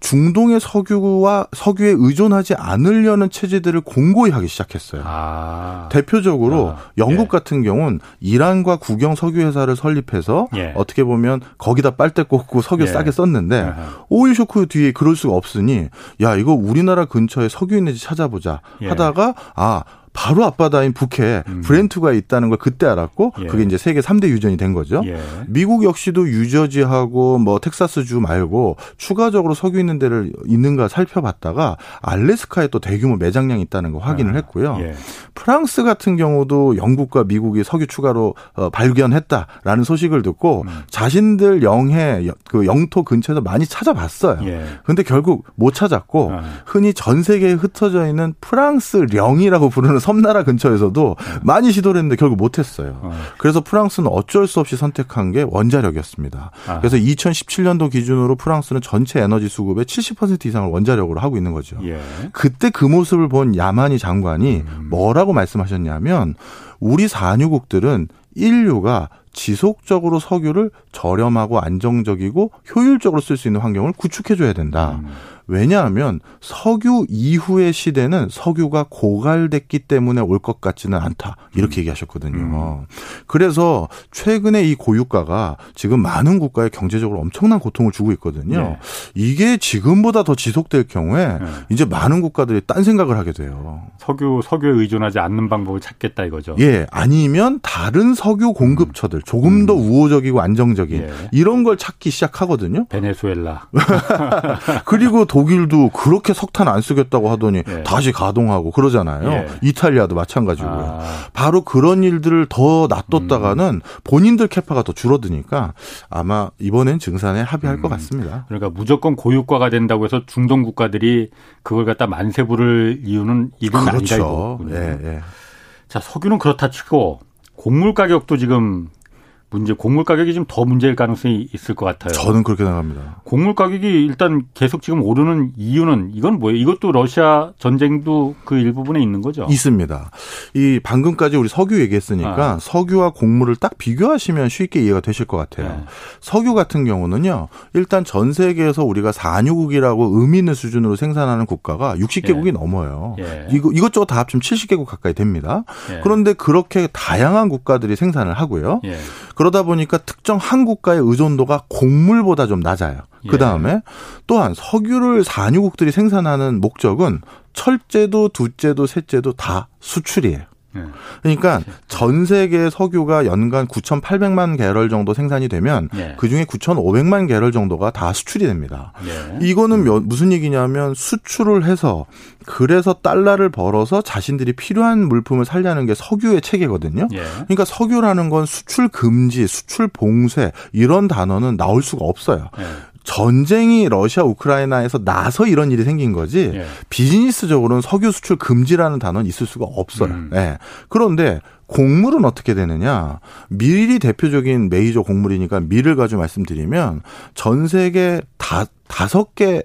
중동의 석유와 석유에 의존하지 않으려는 체제들을 공고히 하기 시작했어요. 아. 대표적으로 아. 영국 예. 같은 경우는 이란과 국영 석유 회사를 설립해서 예. 어떻게 보면 거기다 빨대 꽂고 석유 예. 싸게 썼는데 아하. 오일 쇼크 뒤에 그럴 수가 없으니 야 이거 우리나라 근처에 석유 있는지 찾아보자 예. 하다가 아 바로 앞바다인 북해 음. 브렌트가 있다는 걸 그때 알았고 예. 그게 이제 세계 3대 유전이 된 거죠. 예. 미국 역시도 유저지하고 뭐 텍사스주 말고 추가적으로 석유 있는 데를 있는가 살펴봤다가 알래스카에 또 대규모 매장량이 있다는 거 확인을 아, 했고요. 예. 프랑스 같은 경우도 영국과 미국이 석유 추가로 어, 발견했다라는 소식을 듣고 음. 자신들 영해 그 영토 근처에서 많이 찾아봤어요. 예. 근데 결국 못 찾았고 아. 흔히 전 세계에 흩어져 있는 프랑스 령이라고 부르는 섬나라 근처에서도 네. 많이 시도를 했는데 결국 못했어요. 어. 그래서 프랑스는 어쩔 수 없이 선택한 게 원자력이었습니다. 아. 그래서 2017년도 기준으로 프랑스는 전체 에너지 수급의 70% 이상을 원자력으로 하고 있는 거죠. 예. 그때 그 모습을 본 야마니 장관이 음. 뭐라고 말씀하셨냐면 우리 산유국들은 인류가 지속적으로 석유를 저렴하고 안정적이고 효율적으로 쓸 수 있는 환경을 구축해줘야 된다. 음. 왜냐하면 석유 이후의 시대는 석유가 고갈됐기 때문에 올 것 같지는 않다. 이렇게 음. 얘기하셨거든요. 음. 그래서 최근에 이 고유가가 지금 많은 국가에 경제적으로 엄청난 고통을 주고 있거든요. 네. 이게 지금보다 더 지속될 경우에 네. 이제 많은 국가들이 딴 생각을 하게 돼요. 석유 석유에 의존하지 않는 방법을 찾겠다 이거죠. 예, 아니면 다른 석유 공급처들 조금 더 음. 우호적이고 안정적인 예. 이런 걸 찾기 시작하거든요. 베네수엘라. 그리고 도 독일도 그렇게 석탄 안 쓰겠다고 하더니 예. 다시 가동하고 그러잖아요. 예. 이탈리아도 마찬가지고요. 아. 바로 그런 일들을 더 놔뒀다가는 음. 본인들 캐파가 더 줄어드니까 아마 이번엔 증산에 합의할 음. 것 같습니다. 그러니까 무조건 고유가가 된다고 해서 중동 국가들이 그걸 갖다 만세 부를 이유는 이건 그렇죠. 아니다 이거. 예, 예. 자 석유는 그렇다 치고 곡물 가격도 지금 문제 곡물 가격이 좀더 문제일 가능성이 있을 것 같아요. 저는 그렇게 생각합니다. 곡물 가격이 일단 계속 지금 오르는 이유는 이건 뭐예요? 이것도 러시아 전쟁도 그 일부분에 있는 거죠? 있습니다. 이 방금까지 우리 석유 얘기했으니까 아. 석유와 곡물을 딱 비교하시면 쉽게 이해가 되실 것 같아요. 네. 석유 같은 경우는요. 일단 전 세계에서 우리가 산유국이라고 의미 있는 수준으로 생산하는 국가가 60개국이 예. 넘어요. 예. 이거 이것저것 다 합치면 70개국 가까이 됩니다. 예. 그런데 그렇게 다양한 국가들이 생산을 하고요. 예. 그러다 보니까 특정 한 국가의 의존도가 곡물보다 좀 낮아요. 그 다음에 예. 또한 석유를 산유국들이 생산하는 목적은 철제도, 두제도, 셋제도 다 수출이에요. 네. 그러니까 전 세계 석유가 연간 9,800만 개럴 정도 생산이 되면 네. 그 중에 9,500만 개럴 정도가 다 수출이 됩니다. 네. 이거는 몇, 무슨 얘기냐면 수출을 해서 그래서 달러를 벌어서 자신들이 필요한 물품을 살려는 게 석유의 체계거든요. 예. 그러니까 석유라는 건 수출 금지, 수출 봉쇄 이런 단어는 나올 수가 없어요. 예. 전쟁이 러시아 우크라이나에서 나서 이런 일이 생긴 거지 예. 비즈니스적으로는 석유 수출 금지라는 단어는 있을 수가 없어요. 음. 네. 그런데 곡물은 어떻게 되느냐? 밀이 대표적인 메이저 곡물이니까 밀을 가지고 말씀드리면 전 세계 다 다섯 개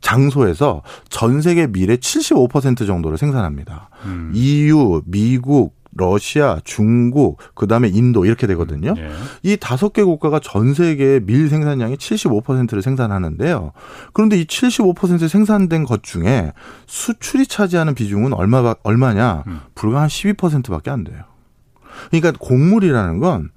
장소에서 전 세계 밀의 75% 정도를 생산합니다. 음. EU, 미국, 러시아, 중국, 그다음에 인도 이렇게 되거든요. 네. 이 다섯 개 국가가 전 세계의 밀 생산량의 75%를 생산하는데요. 그런데 이 75% 생산된 것 중에 수출이 차지하는 비중은 얼마 얼마냐? 음. 불과 한 12%밖에 안 돼요. 그러니까 곡물이라는 건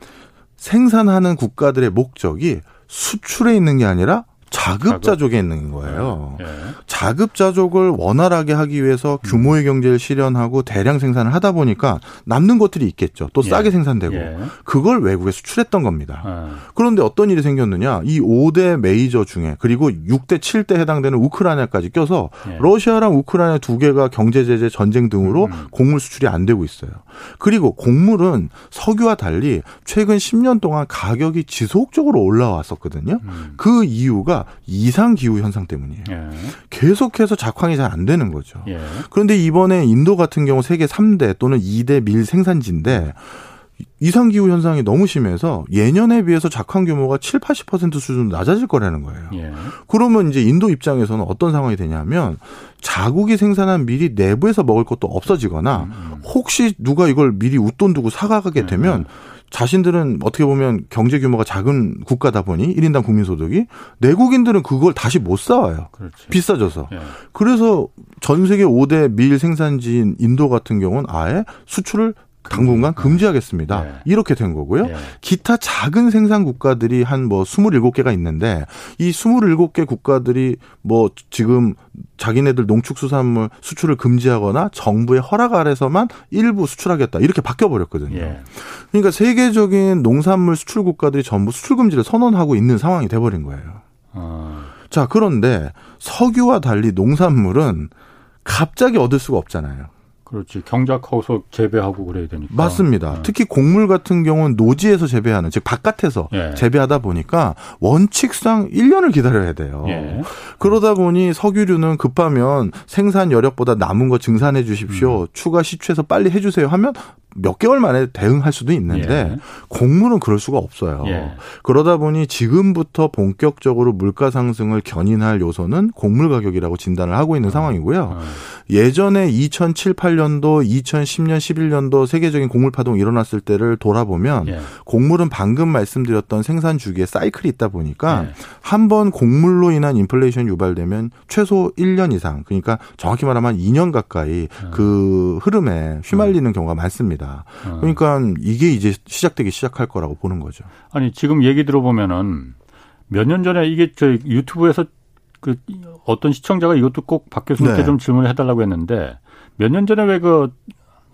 생산하는 국가들의 목적이 수출에 있는 게 아니라 자급자족에 있는 거예요. 네. 자급자족을 원활하게 하기 위해서 규모의 경제를 실현하고 대량 생산을 하다 보니까 남는 것들이 있겠죠. 또 싸게 예. 생산되고 예. 그걸 외국에 수출했던 겁니다. 아. 그런데 어떤 일이 생겼느냐? 이 5대 메이저 중에 그리고 6대 7대 해당되는 우크라이나까지 껴서 예. 러시아랑 우크라이나 두 개가 경제 제재 전쟁 등으로 음. 곡물 수출이 안 되고 있어요. 그리고 곡물은 석유와 달리 최근 10년 동안 가격이 지속적으로 올라왔었거든요. 음. 그 이유가 이상 기후 현상 때문이에요. 예. 계속해서 작황이 잘 안 되는 거죠. 예. 그런데 이번에 인도 같은 경우 세계 3대 또는 2대 밀 생산지인데 이상 기후 현상이 너무 심해서 예년에 비해서 작황 규모가 7, 80% 수준으로 낮아질 거라는 거예요. 예. 그러면 이제 인도 입장에서는 어떤 상황이 되냐면 자국이 생산한 밀이 내부에서 먹을 것도 없어지거나 음, 음. 혹시 누가 이걸 미리 웃돈 두고 사가게 되면 음. 자신들은 어떻게 보면 경제 규모가 작은 국가다 보니 1인당 국민소득이 내국인들은 그걸 다시 못 사와요. 그렇지. 비싸져서. 예. 그래서 전 세계 5대 밀 생산지인 인도 같은 경우는 아예 수출을 당분간 금지하겠습니다. 네. 이렇게 된 거고요. 네. 기타 작은 생산 국가들이 한 뭐 27개가 있는데 이 27개 국가들이 뭐 지금 자기네들 농축수산물 수출을 금지하거나 정부의 허락 아래서만 일부 수출하겠다. 이렇게 바뀌어 버렸거든요. 네. 그러니까 세계적인 농산물 수출 국가들이 전부 수출 금지를 선언하고 있는 상황이 돼 버린 거예요. 아. 자, 그런데 석유와 달리 농산물은 갑자기 얻을 수가 없잖아요. 그렇지. 경작하고서 재배하고 그래야 되니까. 맞습니다. 네. 특히 곡물 같은 경우는 노지에서 재배하는, 즉 바깥에서 예. 재배하다 보니까 원칙상 1년을 기다려야 돼요. 예. 그러다 보니 석유류는 급하면 생산 여력보다 남은 거 증산해 주십시오. 음. 추가 시추해서 빨리 해 주세요 하면 몇 개월 만에 대응할 수도 있는데 예. 곡물은 그럴 수가 없어요. 예. 그러다 보니 지금부터 본격적으로 물가 상승을 견인할 요소는 곡물 가격이라고 진단을 하고 있는 어. 상황이고요. 어. 예전에 2007, 8년도, 2010년, 11년도 세계적인 곡물 파동이 일어났을 때를 돌아보면 예. 곡물은 방금 말씀드렸던 생산 주기에 사이클이 있다 보니까 예. 한번 곡물로 인한 인플레이션 유발되면 최소 1년 이상 그러니까 정확히 말하면 2년 가까이 어. 그 흐름에 휘말리는 경우가 많습니다. 겁니다. 어. 그러니까 이게 이제 시작되기 시작할 거라고 보는 거죠. 아니 지금 얘기 들어보면은 몇 년 전에 이게 저 유튜브에서 그 어떤 시청자가 이것도 꼭 박 교수님께 네. 좀 질문을 해달라고 했는데 몇 년 전에 왜 그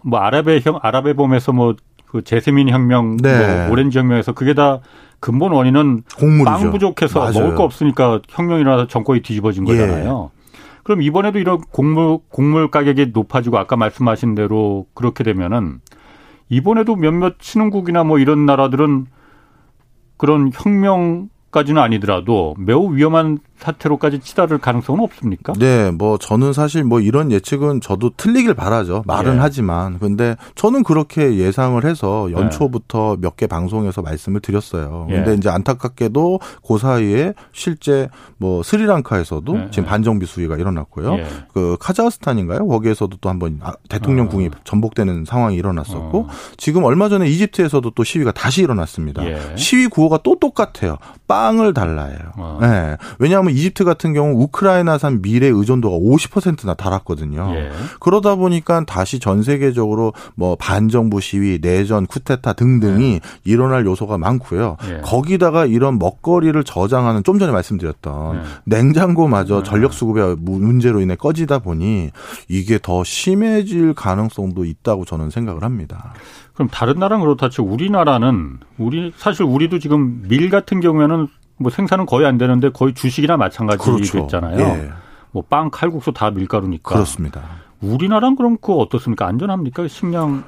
뭐 아랍의 형 아랍의 봄에서 뭐 그 제세민 혁명, 네. 뭐 오렌지 혁명에서 그게 다 근본 원인은 곡물이죠. 빵 부족해서 맞아요. 먹을 거 없으니까 혁명이 일어나서 정권이 뒤집어진 예. 거잖아요. 예. 그럼 이번에도 이런 곡물 곡물 가격이 높아지고 아까 말씀하신 대로 그렇게 되면은 이번에도 몇몇 신흥국이나 뭐 이런 나라들은 그런 혁명 까지는 아니더라도 매우 위험한 사태로까지 치달을 가능성은 없습니까? 네, 뭐 저는 사실 뭐 이런 예측은 저도 틀리길 바라죠. 말은 예. 하지만 근데 저는 그렇게 예상을 해서 연초부터 예. 몇개 방송에서 말씀을 드렸어요. 예. 근데 예. 이제 안타깝게도 그 사이에 실제 뭐 스리랑카에서도 예. 지금 반정비 수위가 일어났고요. 예. 그 카자흐스탄인가요? 거기에서도 또 한번 아, 대통령궁이 어. 전복되는 상황이 일어났었고 어. 지금 얼마 전에 이집트에서도 또 시위가 다시 일어났습니다. 시위 구호가 또 똑같아요. 빵을 달라요. 어. 네. 왜냐하면 이집트 같은 경우 우크라이나산 밀의 의존도가 50%나 달았거든요. 예. 그러다 보니까 다시 전 세계적으로 뭐 반정부 시위, 내전, 쿠데타 등등이 예. 일어날 요소가 많고요. 예. 거기다가 이런 먹거리를 저장하는 좀 전에 말씀드렸던 예. 냉장고마저 예. 전력 수급의 문제로 인해 꺼지다 보니 이게 더 심해질 가능성도 있다고 저는 생각을 합니다. 그럼 다른 나라는 그렇다 치 우리나라는 우리 사실 우리도 지금 밀 같은 경우에는 뭐 생산은 거의 안 되는데 거의 주식이나 마찬가지로 그렇죠. 예. 뭐빵 칼국수 다 밀가루니까. 그렇습니다. 우리나라는 그럼 그거 어떻습니까? 안전합니까? 식량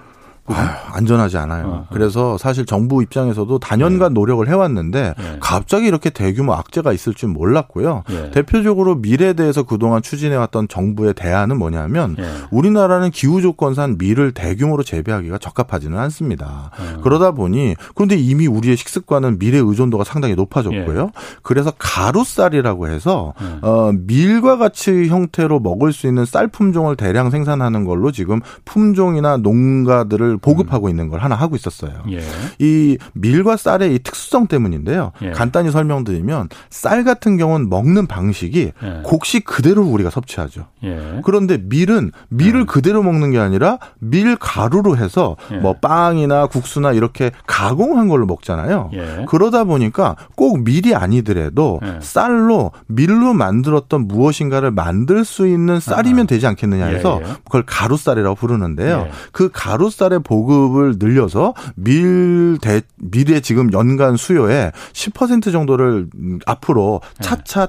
아유, 안전하지 않아요. 어, 어. 그래서 사실 정부 입장에서도 단연간 네. 노력을 해왔는데 네. 갑자기 이렇게 대규모 악재가 있을 줄 몰랐고요. 네. 대표적으로 밀에 대해서 그동안 추진해왔던 정부의 대안은 뭐냐면 네. 우리나라는 기후 조건상 밀을 대규모로 재배하기가 적합하지는 않습니다. 어. 그러다 보니 그런데 이미 우리의 식습관은 밀의 의존도가 상당히 높아졌고요. 예. 그래서 가루쌀이라고 해서 네. 어, 밀과 같이 형태로 먹을 수 있는 쌀 품종을 대량 생산하는 걸로 지금 품종이나 농가들을 보급하고 음. 있는 걸 하나 하고 있었어요. 예. 이 밀과 쌀의 이 특수성 때문인데요. 예. 간단히 설명드리면 쌀 같은 경우는 먹는 방식이 예. 곡식 그대로 우리가 섭취하죠. 예. 그런데 밀은 밀을 예. 그대로 먹는 게 아니라 밀 가루로 해서 예. 뭐 빵이나 국수나 이렇게 가공한 걸로 먹잖아요. 그러다 보니까 꼭 밀이 아니더라도 쌀로 밀로 만들었던 무엇인가를 만들 수 있는 쌀이면 아. 되지 않겠느냐 해서 그걸 가루쌀이라고 부르는데요. 그 가루쌀의 보급을 늘려서 밀 대, 밀의 지금 연간 수요의 10% 정도를 앞으로 차차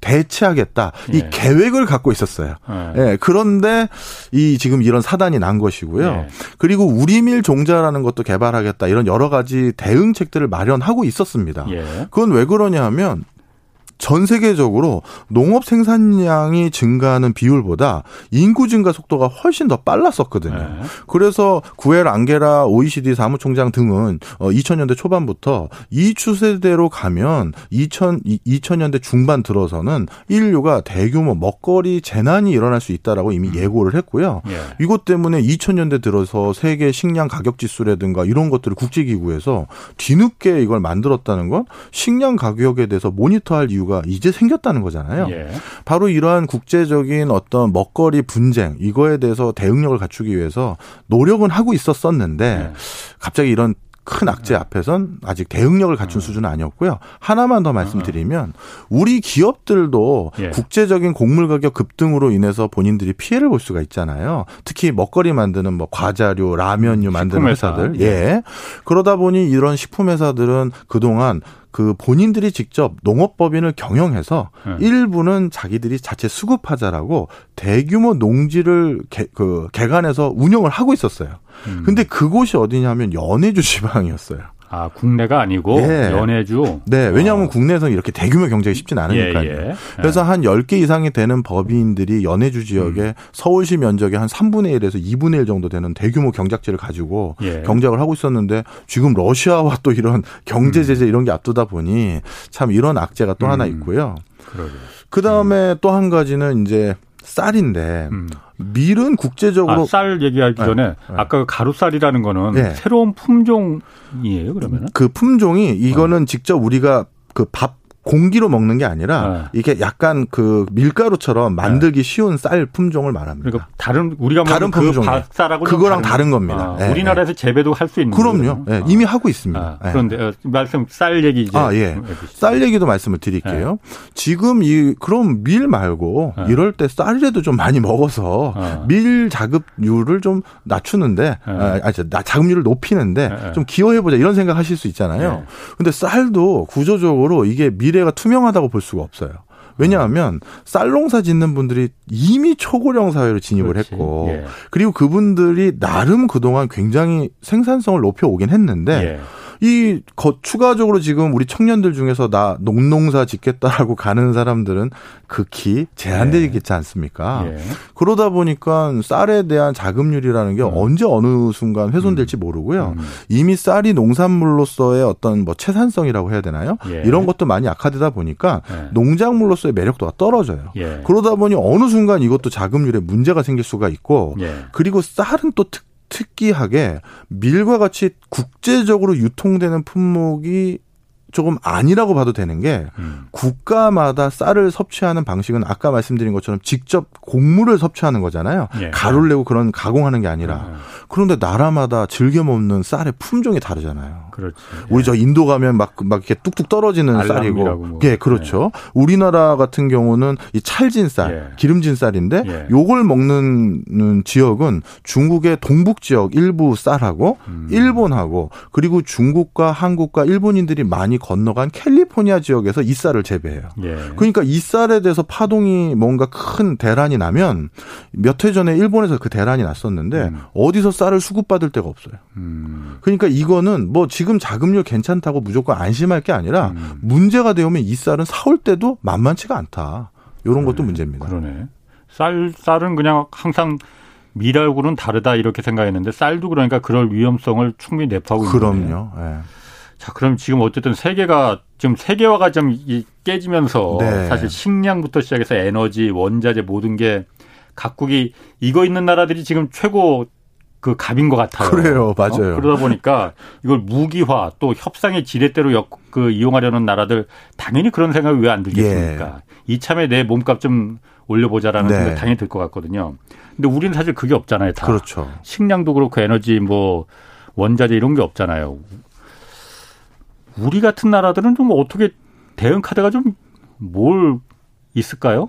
대체하겠다. 이 예. 계획을 갖고 있었어요. 예. 예. 그런데 이 지금 이런 사단이 난 것이고요. 예. 그리고 우리밀 종자라는 것도 개발하겠다. 이런 여러 가지 대응책들을 마련하고 있었습니다. 예. 그건 왜 그러냐 하면 전 세계적으로 농업 생산량이 증가하는 비율보다 인구 증가 속도가 훨씬 더 빨랐었거든요. 네. 그래서 구엘 앙게라 OECD 사무총장 등은 2000년대 어, 초반부터 이 추세대로 가면 2000 2000년대 중반 들어서는 인류가 대규모 먹거리 재난이 일어날 수 있다라고 이미 음. 예고를 했고요. 예. 이것 때문에 2000년대 들어서 세계 식량 가격 지수라든가 이런 것들을 국제기구에서 뒤늦게 이걸 만들었다는 건 식량 가격에 대해서 모니터할 이유가 이유가 이제 생겼다는 거잖아요. 예. 바로 이러한 국제적인 어떤 먹거리 분쟁 이거에 대해서 대응력을 갖추기 위해서 노력은 하고 있었었는데 예. 갑자기 이런 큰 악재 앞에선 아직 대응력을 갖춘 음. 수준은 아니었고요. 하나만 더 말씀드리면 우리 기업들도 예. 국제적인 곡물 가격 급등으로 인해서 본인들이 피해를 볼 수가 있잖아요. 특히 먹거리 만드는 뭐 과자류, 라면류 만드는 회사들. 예. 예. 그러다 보니 이런 식품 회사들은 그동안 그 본인들이 직접 농업법인을 경영해서 네. 일부는 자기들이 자체 수급하자라고 대규모 농지를 개, 그 개간해서 운영을 하고 있었어요. 음. 근데 그곳이 어디냐면 연해주 지방이었어요. 아, 국내가 아니고 예. 연해주. 네, 왜냐하면 어. 국내에서는 이렇게 대규모 경쟁이 쉽진 않으니까요. 예, 예. 그래서 한 10개 이상이 되는 법인들이 연해주 지역에 음. 서울시 면적의 한 3분의 1에서 2분의 1 정도 되는 대규모 경작지를 가지고 예. 경작을 하고 있었는데 지금 러시아와 또 이런 경제 제재 음. 이런 게 앞두다 보니 참 이런 악재가 또 음. 하나 있고요. 그 다음에 음. 또한 가지는 이제 쌀인데 음. 밀은 국제적으로 아, 쌀 얘기하기 네. 전에 네. 아까 그 가루쌀이라는 거는 네. 새로운 품종이에요 그러면은 그 품종이 이거는 어. 직접 우리가 그 밥 공기로 먹는 게 아니라 네. 이게 약간 그 밀가루처럼 만들기 네. 쉬운 쌀 품종을 말합니다. 그러니까 다른 우리가 다른 그 품종 쌀하고 그거랑 다른, 다른 겁니다. 아, 네, 우리나라에서 네. 재배도 할 수 있는 그럼요. 네, 이미 하고 있습니다. 아, 네. 그런데 어, 말씀 쌀 얘기 이제 아 예. 쌀 얘기도 말씀을 드릴게요. 지금 이 그럼 밀 말고 이럴 때 쌀이라도 좀 많이 먹어서 아. 밀 자급률을 좀 낮추는데 아, 아 자급률을 높이는데 좀 기여해 보자 이런 생각 하실 수 있잖아요. 근데 쌀도 구조적으로 이게 밀 미래가 투명하다고 볼 수가 없어요. 왜냐하면 쌀 농사 짓는 분들이 이미 초고령 사회로 진입을 그렇지. 했고 예. 그리고 그분들이 나름 그동안 굉장히 생산성을 높여 오긴 했는데 예. 이 거, 추가적으로 지금 우리 청년들 중에서 나 농농사 짓겠다라고 가는 사람들은 극히 제한되겠지 않습니까? 예. 그러다 보니까 쌀에 대한 자금률이라는 게 음. 언제 어느 순간 훼손될지 음. 모르고요. 음. 이미 쌀이 농산물로서의 어떤 뭐 채산성이라고 해야 되나요? 예. 이런 것도 많이 악화되다 보니까 예. 농작물로서 의 매력도가 떨어져요. 예. 그러다 보니 어느 순간 이것도 자금률에 문제가 생길 수가 있고 예. 그리고 쌀은 또 특, 특이하게 밀과 같이 국제적으로 유통되는 품목이 조금 아니라고 봐도 되는 게 음. 국가마다 쌀을 섭취하는 방식은 아까 말씀드린 것처럼 직접 곡물을 섭취하는 거잖아요. 예. 가루를 내고 그런 가공하는 게 아니라 예. 그런데 나라마다 즐겨 먹는 쌀의 품종이 다르잖아요. 그렇지. 우리 저 인도 가면 막, 막 이렇게 뚝뚝 떨어지는 쌀이고. 뭐. 예, 그렇죠. 예. 우리나라 같은 경우는 이 찰진 쌀, 예. 기름진 쌀인데 예. 요걸 먹는 지역은 중국의 동북 지역 일부 쌀하고 음. 일본하고 그리고 중국과 한국과 일본인들이 많이 건너간 캘리포니아 지역에서 이 쌀을 재배해요. 예. 그러니까 이 쌀에 대해서 파동이 뭔가 큰 대란이 나면 몇 해 전에 일본에서 그 대란이 났었는데 음. 어디서 쌀을 수급받을 데가 없어요. 음. 그러니까 이거는 뭐 지금 자금률 괜찮다고 무조건 안심할 게 아니라 음. 문제가 되면 이 쌀은 사올 때도 만만치가 않다. 이런 것도 문제입니다. 그러네. 쌀 쌀은 그냥 항상 밀하고는 다르다 이렇게 생각했는데 쌀도 그러니까 그럴 위험성을 충분히 내포하고 있는. 그럼요. 네. 자, 그럼 지금 어쨌든 세계가 지금 세계화가 좀 깨지면서 네. 사실 식량부터 시작해서 에너지, 원자재 모든 게 각국이 이거 있는 나라들이 지금 최고 그 갑인 것 같아요. 그래요, 맞아요. 어? 그러다 보니까 이걸 무기화 또 협상의 지렛대로 역, 그 이용하려는 나라들 당연히 그런 생각이 왜 안 들겠습니까? 예. 이참에 내 몸값 좀 올려보자라는 네. 생각 당연히 들 것 같거든요. 근데 우리는 사실 그게 없잖아요. 다. 그렇죠. 식량도 그렇고 에너지 뭐 원자재 이런 게 없잖아요. 우리 같은 나라들은 좀 어떻게 대응 카드가 좀 뭘 있을까요?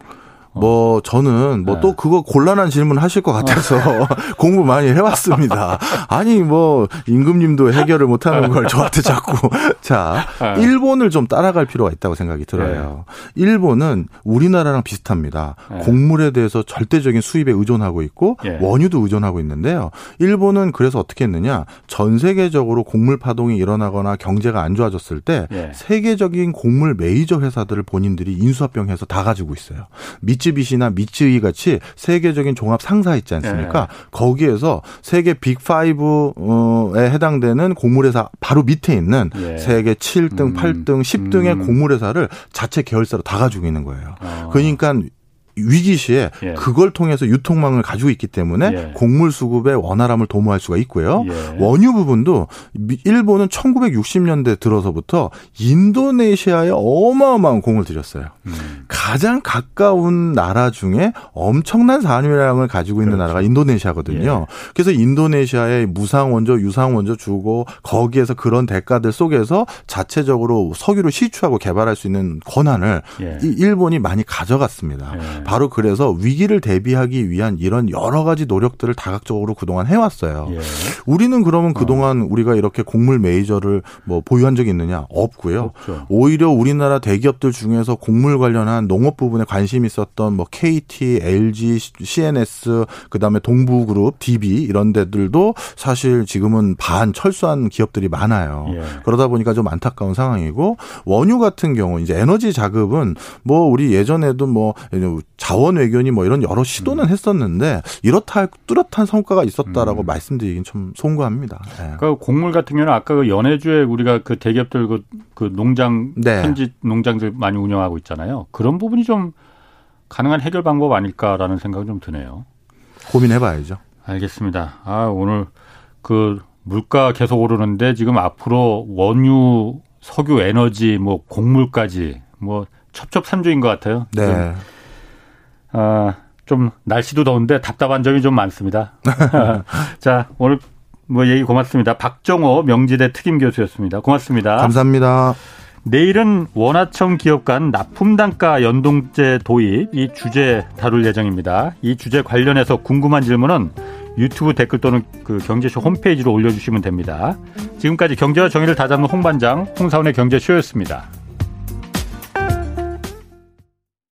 뭐 저는 뭐또 네. 그거 곤란한 질문 하실 것 같아서 공부 많이 해왔습니다. 아니 뭐 임금님도 해결을 못하는 걸 저한테 자꾸 자 네. 일본을 좀 따라갈 필요가 있다고 생각이 들어요. 네. 일본은 우리나라랑 비슷합니다. 곡물에 대해서 절대적인 수입에 의존하고 있고 원유도 의존하고 있는데요. 일본은 그래서 어떻게 했느냐 전 세계적으로 곡물 파동이 일어나거나 경제가 안 좋아졌을 때 세계적인 곡물 메이저 회사들을 본인들이 인수합병해서 다 가지고 있어요. 미 쯔비시나 미쯔이 같이 세계적인 종합 상사 있지 않습니까? 네. 거기에서 세계 빅5에 해당되는 곡물회사 바로 밑에 있는 네. 세계 7등, 음. 8등, 10등의 음. 곡물회사를 자체 계열사로 다 가지고 있는 거예요. 아. 그러니까 위기 시에 예. 그걸 통해서 유통망을 가지고 있기 때문에 예. 곡물 수급의 원활함을 도모할 수가 있고요. 예. 원유 부분도 일본은 1960년대 들어서부터 인도네시아에 어마어마한 공을 들였어요. 음. 가장 가까운 나라 중에 엄청난 산유량을 가지고 있는 그렇죠. 나라가 인도네시아거든요. 예. 그래서 인도네시아에 무상 원조, 유상 원조 주고 거기에서 그런 대가들 속에서 자체적으로 석유를 시추하고 개발할 수 있는 권한을 예. 일본이 많이 가져갔습니다. 예. 바로 그래서 위기를 대비하기 위한 이런 여러 가지 노력들을 다각적으로 그동안 해왔어요. 예. 우리는 그러면 그동안 어. 우리가 이렇게 곡물 메이저를 뭐 보유한 적이 있느냐? 없고요. 없죠. 오히려 우리나라 대기업들 중에서 곡물 관련한 농업 부분에 관심 있었던 뭐 KT, LG, CNS, 그다음에 동부그룹, DB 이런 데들도 사실 지금은 반 철수한 기업들이 많아요. 예. 그러다 보니까 좀 안타까운 상황이고 원유 같은 경우 이제 에너지 자급은 뭐 우리 예전에도 뭐 자원 외교니 뭐 이런 여러 시도는 음. 했었는데 이렇다 뚜렷한 성과가 있었다라고 음. 말씀드리긴 좀 송구합니다. 네. 그 곡물 같은 경우는 아까 그 연해주에 우리가 그 대기업들 그, 그 농장 네. 현지 농장들 많이 운영하고 있잖아요. 그런 부분이 좀 가능한 해결 방법 아닐까라는 생각이 좀 드네요. 고민해봐야죠. 알겠습니다. 아 오늘 그 물가 계속 오르는데 지금 앞으로 원유, 석유, 에너지, 뭐 곡물까지 뭐 첩첩산중인 것 같아요. 네. 아, 좀 날씨도 더운데 답답한 점이 좀 많습니다. 자, 오늘 뭐 얘기 고맙습니다. 박정호 명지대 특임 교수였습니다. 고맙습니다. 감사합니다. 내일은 원화청 기업 간 납품 단가 연동제 도입 이 주제 다룰 예정입니다. 이 주제 관련해서 궁금한 질문은 유튜브 댓글 또는 그 경제쇼 홈페이지로 올려주시면 됩니다. 지금까지 경제와 정의를 다잡는 홍반장 홍사원의 경제쇼였습니다.